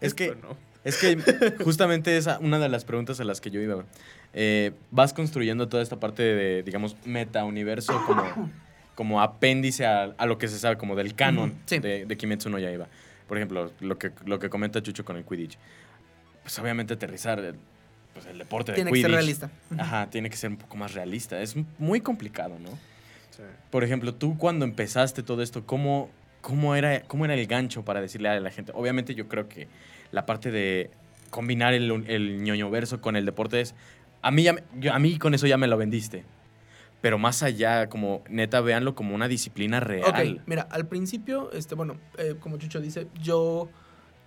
Es que- no. Es que justamente esa una de las preguntas a las que yo iba. Eh, vas construyendo toda esta parte de, digamos, meta-universo como, como apéndice a, a lo que se sabe, como del canon sí. de, de Kimetsu no Yaiba. Por ejemplo, lo que, lo que comenta Chucho con el Quidditch. Pues obviamente aterrizar el, pues, el deporte de Tiene que Quidditch. ser realista. Ajá, tiene que ser un poco más realista. Es muy complicado, ¿no? Por ejemplo, tú cuando empezaste todo esto, ¿cómo, cómo, era, ¿cómo era el gancho para decirle a la gente? Obviamente yo creo que la parte de combinar el, el ñoño verso con el deporte es... A mí, ya me- yo- a mí con eso ya me lo vendiste. Pero más allá, como neta, véanlo como una disciplina real. Ok, mira, al principio, este, bueno, eh, como Chucho dice, yo,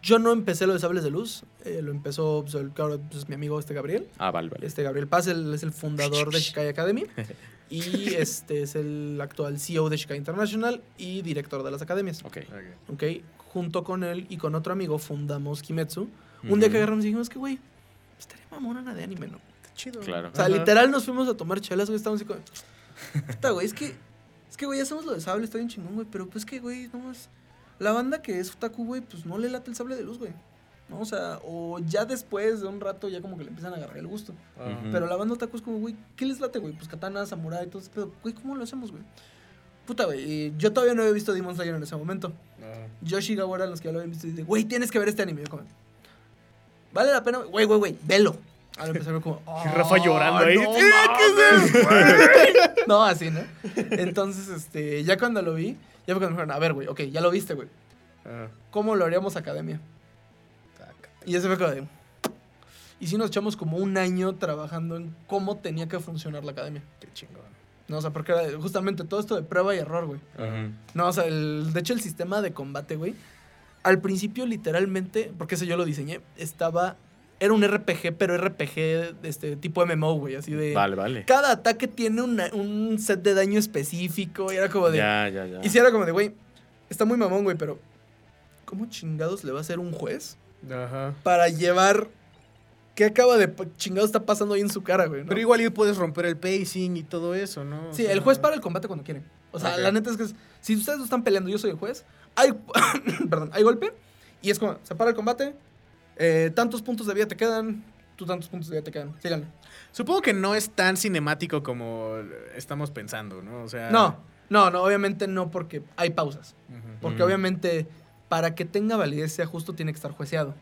yo no empecé lo de sables de luz, eh, lo empezó pues, el, pues, mi amigo este Gabriel. Ah, vale, vale. Este Gabriel Paz él es el fundador de Shikai Academy y este es el actual CEO de Shikai International y director de las academias. Ok. ¿Ok? Junto con él y con otro amigo fundamos Kimetsu. Un día que agarramos y dijimos que, güey, estaría mamona de anime, ¿no? Chido. Claro. O sea, Ajá. literal nos fuimos a tomar chelas, güey, estábamos así como... Puta, güey, es que... Es que, güey, hacemos lo de sable, está bien chingón, güey, pero pues que, güey, no más... La banda que es otaku, güey, pues no le late el sable de luz, güey. ¿No? O sea, o ya después de un rato ya como que le empiezan a agarrar el gusto. Ujú. Pero la banda otaku es como, güey, ¿qué les late, güey? Pues katana, samurai, todo ese pedo. Güey, ¿cómo lo hacemos, güey? Puta, güey, y yo todavía no había visto Demon Slayer en ese momento. Ajá. Yoshi Gawara, los que ya lo habían visto, dice, güey, tienes que ver este anime. Yo como, vale la pena, güey, güey, güey, velo. Ahora a ver como, Y Rafa llorando "Ah, ahí. No, Sí, mames, no, así, ¿no? Entonces, este, ya cuando lo vi, ya fue cuando me dijeron, a ver, güey, ok, ya lo viste, güey. Ajá. ¿Cómo lo haríamos academia? Y ya se fue como de... Y sí nos echamos como un año trabajando en cómo tenía que funcionar la academia. Qué chingón. No, o sea, porque era justamente todo esto de prueba y error, güey. No, o sea, el- de hecho el sistema de combate, güey, al principio literalmente, porque eso yo lo diseñé, estaba... Era un RPG, pero RPG este, tipo MMO, güey, así de... Vale, vale. Cada ataque tiene una- un set de daño específico y era como de... Ya, ya, ya. Y si era como de, güey, está muy mamón, güey, pero... ¿Cómo chingados le va a hacer un juez Ajá. para llevar... ¿Qué acaba de chingados está pasando ahí en su cara, güey? no? Pero igual ahí puedes romper el pacing y todo eso, ¿no? O Sí, sea, el juez para el combate cuando quiere. O sea, la neta es que es- si ustedes no están peleando, yo soy el juez, hay, perdón, hay golpe y es como, se para el combate, eh, tantos puntos de vida te quedan, tú tantos puntos de vida te quedan, síganle. Supongo que no es tan cinemático como estamos pensando, ¿no? O sea... No, no, no, obviamente no porque hay pausas. Porque obviamente para que tenga validez sea justo tiene que estar jueceado.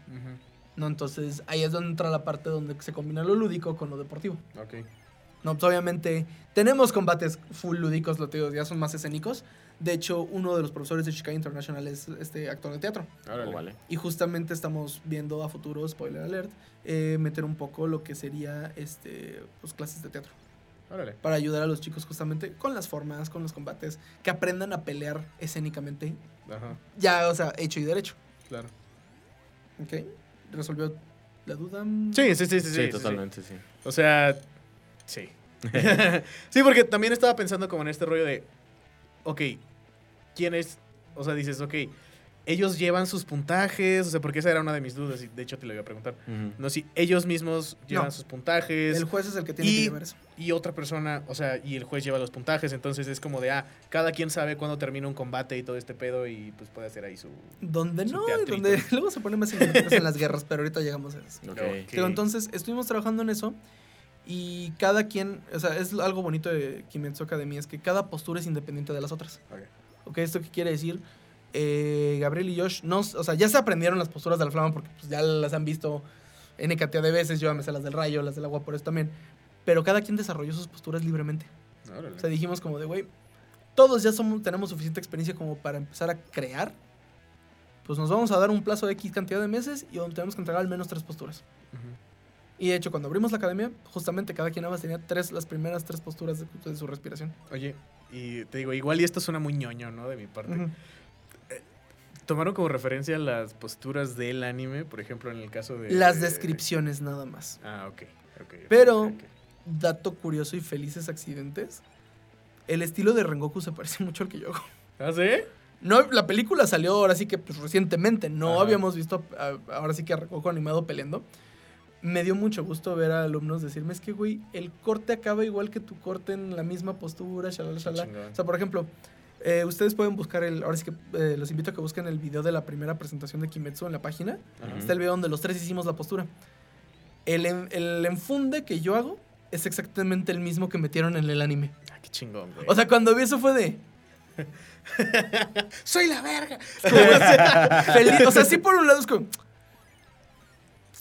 ¿no? Entonces ahí es donde entra la parte donde se combina lo lúdico con lo deportivo. Ok. No, pues obviamente tenemos combates full lúdicos, lo te digo, ya son más escénicos. De hecho, uno de los profesores de Shikai International es este actor de teatro. Oh, vale. Y justamente estamos viendo a futuro, spoiler alert, eh, meter un poco lo que sería este, pues, clases de teatro. Órale. Para ayudar a los chicos justamente con las formas, con los combates, que aprendan a pelear escénicamente, Ajá. ya, o sea, hecho y derecho. Claro. ¿Ok? Resolvió la duda. Sí, sí, sí, sí. Sí, sí, sí, totalmente, sí. O sea, sí. sí, porque también estaba pensando como en este rollo de, ok, ¿quién es? O sea, dices, ok, ellos llevan sus puntajes, o sea, porque esa era una de mis dudas y de hecho te lo iba a preguntar. No, si ellos mismos llevan No. sus puntajes El juez es el que tiene y- que llevar eso. y otra persona, o sea, y el juez lleva los puntajes, entonces es como de, ah, cada quien sabe cuándo termina un combate y todo este pedo y pues puede hacer ahí su... Donde Su no, teatrito. donde luego se pone más en las guerras, pero ahorita llegamos a eso. Ok. Ok. Pero entonces estuvimos trabajando en eso y cada quien, o sea, es algo bonito de Kimetsu Academy, es que cada postura es independiente de las otras. Ok. Ok, ¿esto qué quiere decir? Eh, Gabriel y Josh, no, o sea, ya se aprendieron las posturas de la flama porque pues, ya las han visto N cantidad de veces, yo ya me sé las del rayo, las del agua por eso también, pero cada quien desarrolló sus posturas libremente. Órale. O sea, dijimos como de, güey, todos ya somos, tenemos suficiente experiencia como para empezar a crear. Pues nos vamos a dar un plazo de X cantidad de meses y donde tenemos que entregar al menos tres posturas. Ujú. Y de hecho, cuando abrimos la academia, justamente cada quien más tenía tres, las primeras tres posturas de, de su respiración. Oye, y te digo, igual y esto suena muy ñoño, ¿no? De mi parte. Ujú. ¿Tomaron como referencia las posturas del anime? Por ejemplo, en el caso de... Las descripciones nada más. Ah, ok. ok, ok, Pero-. Dato curioso y felices accidentes. El estilo de Rengoku se parece mucho al que yo hago. ¿Ah, sí? No, la película salió ahora sí que pues, recientemente. No Ajá. habíamos visto a- ahora sí que a Rengoku animado peleando. Me dio mucho gusto ver a alumnos decirme, es que, güey, el corte acaba igual que tu corte en la misma postura, shalala, shalala. O sea, por ejemplo, eh, ustedes pueden buscar el... Ahora sí que eh, los invito a que busquen el video de la primera presentación de Kimetsu en la página. Está el video donde los tres hicimos la postura. El, el enfunde que yo hago es exactamente el mismo que metieron en el anime. Ah, qué chingón, güey. O sea, cuando vi eso fue de... ¡Soy la verga! Feliz, o sea, sí por un lado es como...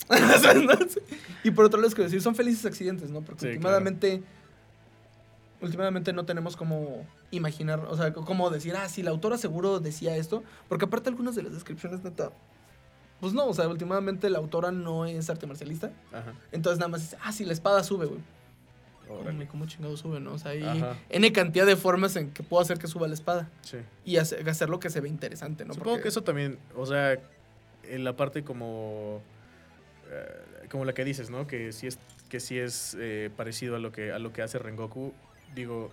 Y por otro lado es que decir, son felices accidentes, ¿no? Porque Sí, últimamente, últimamente no tenemos como imaginar, o sea, como decir, ah, sí, la autora seguro decía esto, porque aparte algunas de las descripciones, neta, pues no, o sea, últimamente la autora no es arte marcialista, Ajá. entonces nada más dice, ah, sí, la espada sube, güey. Hombre, ¿Cómo chingado sube, no? O sea, hay Ajá. N cantidad de formas en que puedo hacer que suba la espada Sí. y hace- hacerlo que se ve interesante, ¿no? Supongo Porque- que eso también, o sea, en la parte como... eh, como la que dices, ¿no? Que sí es, que sí es eh, parecido a lo, que, a lo que hace Rengoku. Digo,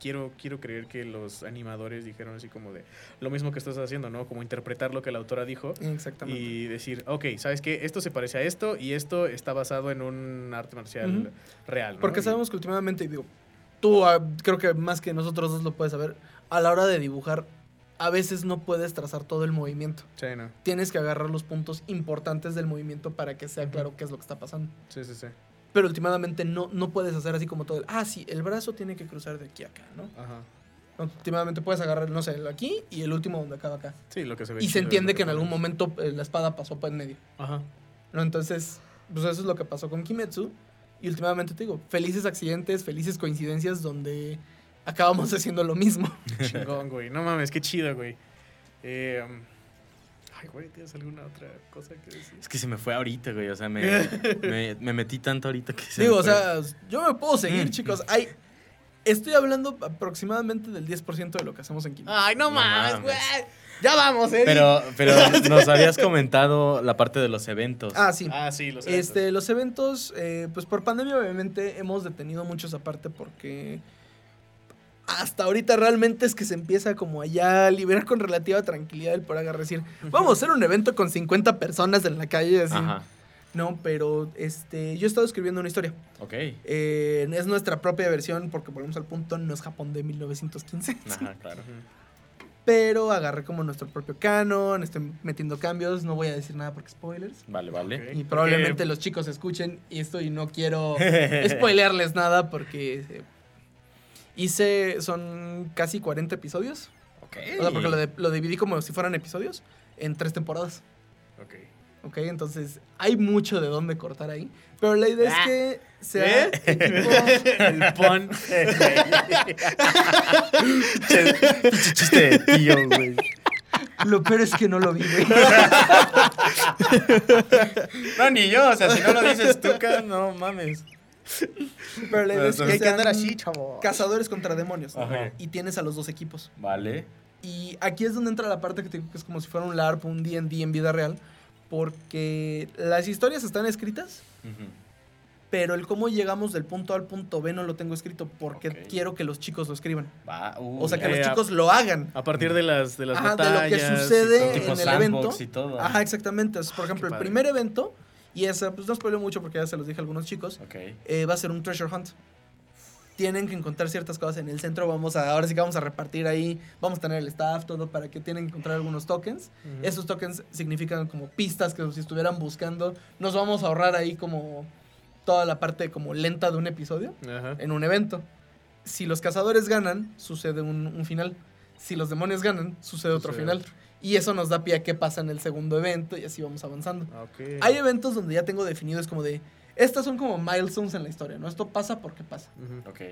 quiero, quiero creer que los animadores dijeron así como de... Lo mismo que estás haciendo, ¿no? Como interpretar lo que la autora dijo. Exactamente. Y decir, ok, ¿sabes qué? Esto se parece a esto y esto está basado en un arte marcial real. ¿no? Porque Y- sabemos que últimamente, digo, tú ah, creo que más que nosotros dos lo puedes saber, a la hora de dibujar, a veces no puedes trazar todo el movimiento. Sí, no. Tienes que agarrar los puntos importantes del movimiento para que sea claro qué es lo que está pasando. Sí, sí, sí. Pero últimamente no, no puedes hacer así como todo el, ah, sí, el brazo tiene que cruzar de aquí a acá, ¿no? Ajá. Últimamente puedes agarrar, no sé, el aquí y el último donde acaba acá. Sí, lo que se ve. Y se entiende que en algún momento eh, la espada pasó por en medio. Ajá. ¿no? Entonces, pues eso es lo que pasó con Kimetsu. Y últimamente te digo, felices accidentes, felices coincidencias donde acabamos haciendo lo mismo. Chingón, güey. No mames, qué chido, güey. Eh, ay, güey, ¿tienes alguna otra cosa que decir? Es que se me fue ahorita, güey. O sea, me, me, me metí tanto ahorita que se Digo, me o sea, yo me puedo seguir, Mm. chicos. Hay, estoy hablando aproximadamente del 10% de lo que hacemos en Kimetsu. Ay, no, No mames, mames. güey. Ya vamos, eh. Pero, pero nos habías comentado la parte de los eventos. Ah, sí. Ah, sí, lo sé. Este, los eventos, eh, pues por pandemia obviamente hemos detenido muchos aparte porque hasta ahorita realmente es que se empieza como allá a liberar con relativa tranquilidad el por agarrar decir, vamos a hacer un evento con 50 personas en la calle, así. Ajá. No, pero este, yo he estado escribiendo una historia. Ok. Eh, es nuestra propia versión porque volvemos al punto, no es Japón de 1915. Ajá, claro. Pero agarré como nuestro propio canon, estoy metiendo cambios, no voy a decir nada porque spoilers. Vale, vale. Y probablemente los chicos escuchen esto y no quiero spoilearles nada porque eh, hice, son casi 40 episodios. Ok. O sea, porque lo, de- lo dividí como si fueran episodios en tres temporadas. Ok. ¿Ok? Entonces hay mucho de dónde cortar ahí. Pero la idea Ah. es que sea ¿Eh? equipo... El pon. Chiste tío, güey. Lo peor es que no lo vi, güey. No, ni yo. O sea, si no lo dices tú, no mames. Pero la idea es Hay que que andar así, chavo. cazadores contra demonios. Ajá. Y tienes a los dos equipos. Vale. Y aquí es donde entra la parte que te digo que es como si fuera un LARP, un D&D en vida real. Porque las historias están escritas, pero el cómo llegamos del punto A al punto B no lo tengo escrito porque quiero que los chicos lo escriban. Va, uh, O sea, que Eh, los a- chicos lo hagan. A partir de las, de las Ajá, de lo que y sucede en el evento. y todo. Ajá, exactamente. Es, por Ah, ejemplo, el primer evento, y esa, pues no spoileo mucho porque ya se los dije a algunos chicos, Ok. eh, va a ser un treasure hunt. Tienen que encontrar ciertas cosas en el centro. Vamos a, ahora sí que vamos a repartir ahí. Vamos a tener el staff, todo, para que tienen que encontrar algunos tokens. Ujú. Esos tokens significan como pistas que si estuvieran buscando, nos vamos a ahorrar ahí como toda la parte como lenta de un episodio Ajá. en un evento. Si los cazadores ganan, sucede un, un final. Si los demonios ganan, sucede otro final. Y eso nos da pie a qué pasa en el segundo evento y así vamos avanzando. Ah. Hay eventos donde ya tengo definido, es como de, estas son como milestones en la historia, ¿no? Esto pasa porque pasa.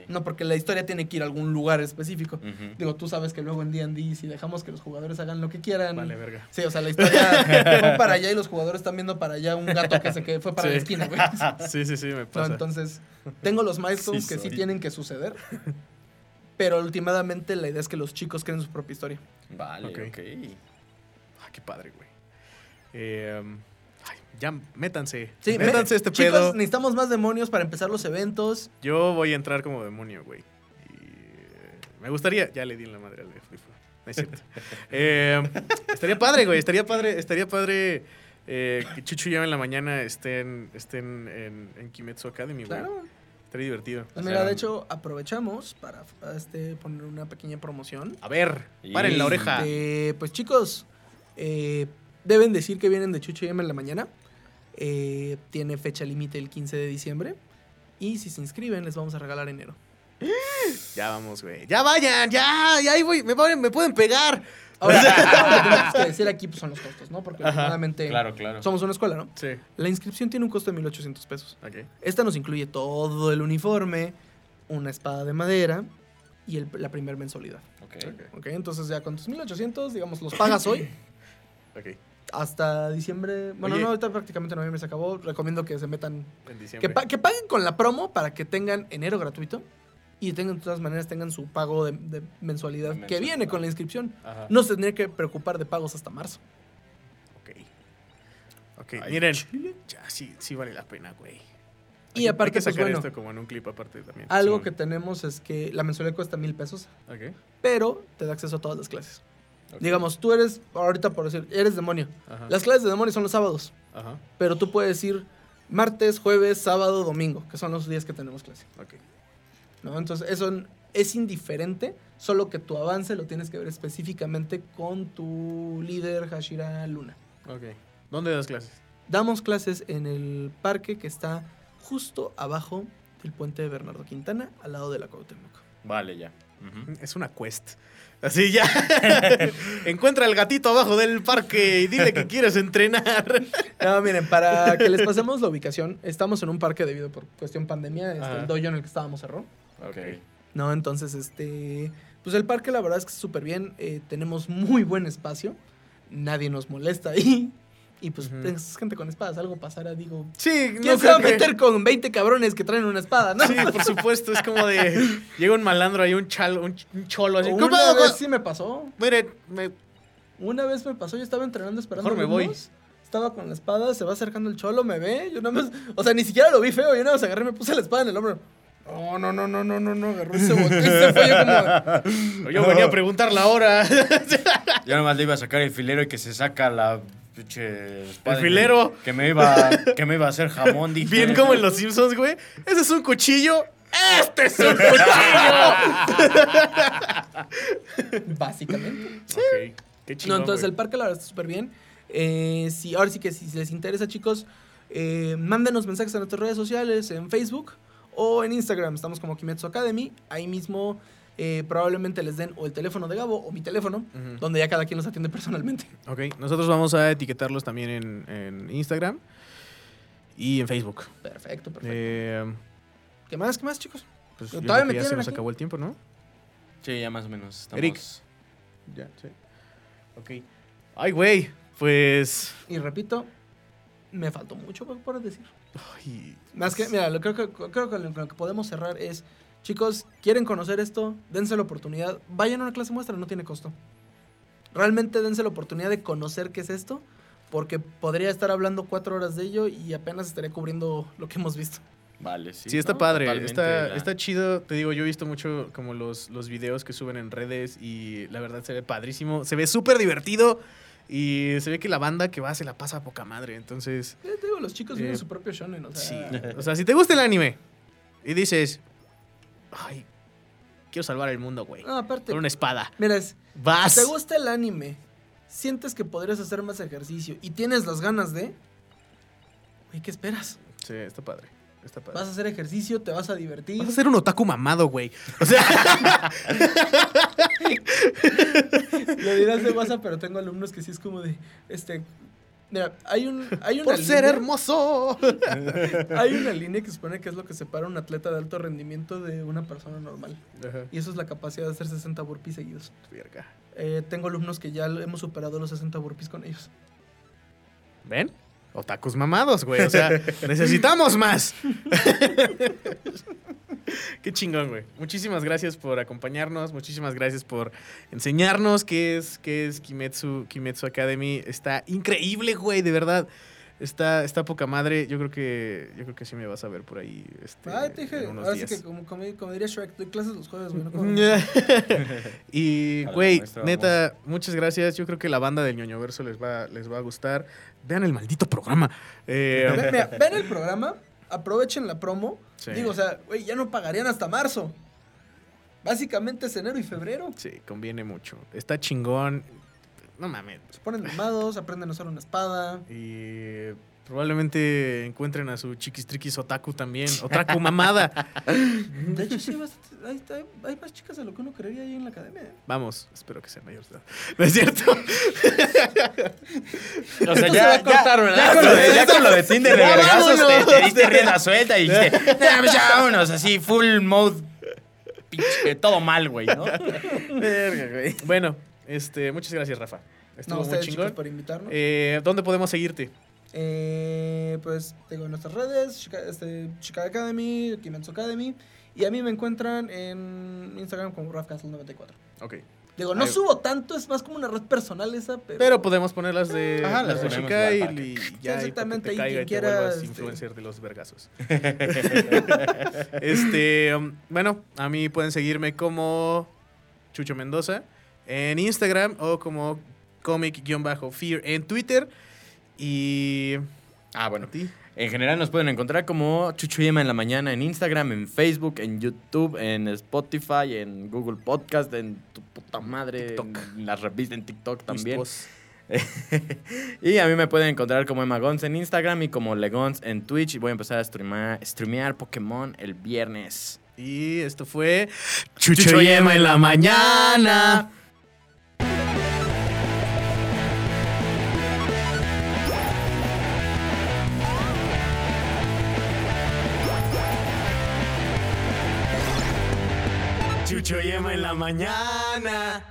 No porque la historia tiene que ir a algún lugar específico. Digo, tú sabes que luego en D&D, si dejamos que los jugadores hagan lo que quieran... Vale, verga. Sí, o sea, la historia fue para allá y los jugadores están viendo para allá un gato que se que fue para Sí. la esquina, güey. Sí, sí, sí, me No, pasa. entonces, tengo los milestones Sí que sí tienen que suceder. Pero últimamente la idea es que los chicos creen su propia historia. Vale, Ok. ok. Qué padre, güey. Eh, ay, ya, métanse. Sí, métanse me- este chicos, pedo. necesitamos más demonios para empezar los eventos. Yo voy a entrar como demonio, güey. Y me gustaría. Ya le di en la madre al de Free. No es cierto. Eh, estaría padre, güey. Estaría padre, estaría padre eh, que Chuchu y yo en la mañana estén, estén en, en Kimetsu Academy, güey. Claro. Estaría divertido. Pues mira, de hecho, aprovechamos para este, poner una pequeña promoción. A ver, paren la oreja. Eh, pues chicos, eh, deben decir que vienen de Chucho y Emma en la mañana. Eh, tiene fecha límite el 15 de diciembre. Y si se inscriben, les vamos a regalar enero. Ya vamos, güey. Ya vayan, ya, ya ahí voy. Me, pueden- me pueden pegar. Ahora, lo que tenemos que decir aquí pues, son los costos, ¿no? Porque últimamente Claro, claro. somos una escuela, ¿no? Sí. La inscripción tiene un costo de 1.800 pesos. Ok. Esta nos incluye todo el uniforme, una espada de madera y el- la primera mensualidad. Ok. ¿Ok? Entonces ya con tus 1.800, digamos, los pagas hoy Ok. hasta diciembre. Bueno, Oye. no, ahorita prácticamente noviembre se acabó. Recomiendo que se metan En Que, diciembre. pa- que paguen con la promo para que tengan enero gratuito y tengan de todas maneras tengan su pago de, de mensualidad De que viene con la inscripción. Ajá. No se tendría que preocupar de pagos hasta marzo. Ok. Ok, Ay, miren. Ya, sí, sí vale la pena, güey. Y aparte, hay que pues, bueno, esto como en un clip aparte también. Algo Sí. que tenemos es que la mensualidad cuesta mil pesos, Ok. pero te da acceso a todas las clases. Digamos, tú eres, ahorita por decir, eres demonio. Ajá. Las clases de demonio son los sábados, Ajá. pero tú puedes ir martes, jueves, sábado, domingo, que son los días que tenemos clase. Ok. ¿no? Entonces, eso es indiferente, solo que tu avance lo tienes que ver específicamente con tu líder Hashira Luna. Ok. ¿Dónde das clases? Damos clases en el parque que está justo abajo del puente de Bernardo Quintana, al lado de la Cuauhtémoc. Vale, ya. Es una quest. Así ya. Encuentra al gatito abajo del parque y dile que quieres entrenar. No, miren, para que les pasemos la ubicación, estamos en un parque debido por cuestión pandemia, este, el dojo en el que estábamos cerró. Ok. No, entonces, este, pues el parque la verdad es que es súper bien, eh, tenemos muy buen espacio, nadie nos molesta ahí. Y pues Ujú. es gente con espadas, algo pasará, digo. Sí, ¿Quién se va a meter con 20 cabrones que traen una espada, no? Sí, por supuesto. Es como de. Llega un malandro ahí, un, chal, un, ch- un cholo así. ¿Qué Una pedo, vez sí me pasó. Mire, me- Una vez me pasó, yo estaba entrenando esperando. Mejor me voy. Estaba con la espada, se va acercando el cholo, me ve. Yo nada más. O sea, ni siquiera lo vi feo. Yo nada más agarré y me puse la espada en el hombro. No, no, no, no, no, no, no. Agarró y se volteó y se fue. Yo como. yo venía a preguntar la hora. Yo nomás le iba a sacar el filero y que se saca la pinche espada ¿El filero? Que, que me iba, que me iba a hacer jamón, dije. Bien como en los Simpsons, güey. Ese es un cuchillo. Este es un cuchillo. Básicamente. Ok. Qué No, entonces güey. el parque la verdad está súper bien. Eh, si, ahora sí que si les interesa, chicos, eh, mándenos mensajes a nuestras redes sociales, en Facebook o en Instagram. Estamos como Kimetsu Academy. Ahí mismo eh, probablemente les den o el teléfono de Gabo o mi teléfono, donde ya cada quien los atiende personalmente. Ok, nosotros vamos a etiquetarlos también en, en Instagram y en Facebook. Perfecto, perfecto. Eh, ¿Qué más? ¿Qué más, chicos? pues yo todavía creo que me ya se nos aquí. acabó el tiempo, ¿no? Sí, ya más o menos. Estamos... Eric. Ya, sí. Ok. Ay, güey. Pues. Y repito, me faltó mucho por- por decir. Ay, Más que, mira, lo creo que, creo que lo, lo que podemos cerrar es, chicos, ¿quieren conocer esto? Dense la oportunidad. Vayan a una clase muestra, no tiene costo. Realmente dense la oportunidad de conocer qué es esto, Porque podría estar hablando cuatro horas de ello y apenas estaría cubriendo lo que hemos visto. Vale, sí. Sí, está ¿no? padre. Está, la- está chido. Te digo, yo he visto mucho como los, los videos que suben en redes y la verdad se ve padrísimo. Se ve súper divertido y se ve que la banda que va se la pasa a poca madre. Entonces, Eh, te digo, los chicos viven Eh, su propio shonen, o sea... sí. O sea, si te gusta el anime y dices, ay, quiero salvar el mundo, güey. No, aparte, Con una espada. mira, es, Vas. ¿te gusta el anime? ¿Sientes que podrías hacer más ejercicio y tienes las ganas de...? Güey, ¿qué esperas? Sí, está padre. Está padre. Vas a hacer ejercicio, te vas a divertir. Vas a ser un otaku mamado, güey. O sea, Lo dirás de WhatsApp, pero tengo alumnos que sí es como de, este, mira, hay un, hay una por ser hermoso. hay una línea que supone que es lo que separa a un atleta de alto rendimiento de una persona normal. Ajá. Y eso es la capacidad de hacer 60 burpees seguidos. Verga. Eh, tengo alumnos que ya hemos superado los 60 burpees con ellos. ¿Ven? Otakus mamados, güey. O sea, necesitamos más. Qué chingón, güey. Muchísimas gracias por acompañarnos. Muchísimas gracias por enseñarnos qué es, qué es Kimetsu, Kimetsu Academy. Está increíble, güey, de verdad. Está, está poca madre. Yo creo que. Yo creo que sí me vas a ver por ahí. Este, Ah, te dije, ahora sí que como, como, como diría Shrek, doy clases los jueves, güey. no y, güey, neta, muchas gracias. Yo creo que la banda del ñoño verso les va, les va a gustar. Vean el maldito programa. Eh, Ve- mira, ven el programa, aprovechen la promo. Sí. Digo, o sea, güey, ya no pagarían hasta marzo. Básicamente es enero y febrero. sí, conviene mucho. Está chingón. No mames. Se ponen mamados, aprenden a usar una espada. Y probablemente encuentren a su chiquis triquis otaku también. Otaku mamada. De hecho, sí, bastante- hay, hay- hay más chicas de lo que uno creería ahí en la academia. ¿eh? Vamos, espero que sea mayor edad. ¿No es cierto? O sea, Esto se va ya, a cortar, ya, ¿verdad? ya con lo de, ya con lo de Tinder de Ya vergazos te, diste rienda suelta y dijiste, "Ah, pues ya vámonos, así, full mode, pinche, todo mal, güey, ¿no? Verga, güey. Bueno, este, muchas gracias, Rafa. Estuvo No, muy chingón. chicos, por invitarnos. Eh, ¿Dónde podemos seguirte? Eh, pues tengo en nuestras redes, Chica, este, Chicago Academy, Kimetsu Academy. Y a mí me encuentran en Instagram como RafCastle94. Ok. Digo, no Ahí- subo tanto, es más como una red personal esa, pero... Pero podemos poner las de, Ajá, las de Shikai y ya Sí, exactamente, te y caiga y quien te quiera, este- influencer de los vergazos. este, um, bueno, a mí pueden seguirme como Chucho Mendoza en Instagram o como comic-fear en Twitter. Y Ah, bueno. ti. En general nos pueden encontrar como Chuchuyema en la mañana en Instagram, en Facebook, en YouTube, en Spotify, en Google Podcast, en tu puta madre, TikTok. en las revistas, en TikTok también. Y a mí me pueden encontrar como Emma Gons en Instagram y como Legons en Twitch. Y voy a empezar a streamar, streamear Pokémon el viernes. Y esto fue Chucho Yema en la mañana. Chucho Yema en la mañana.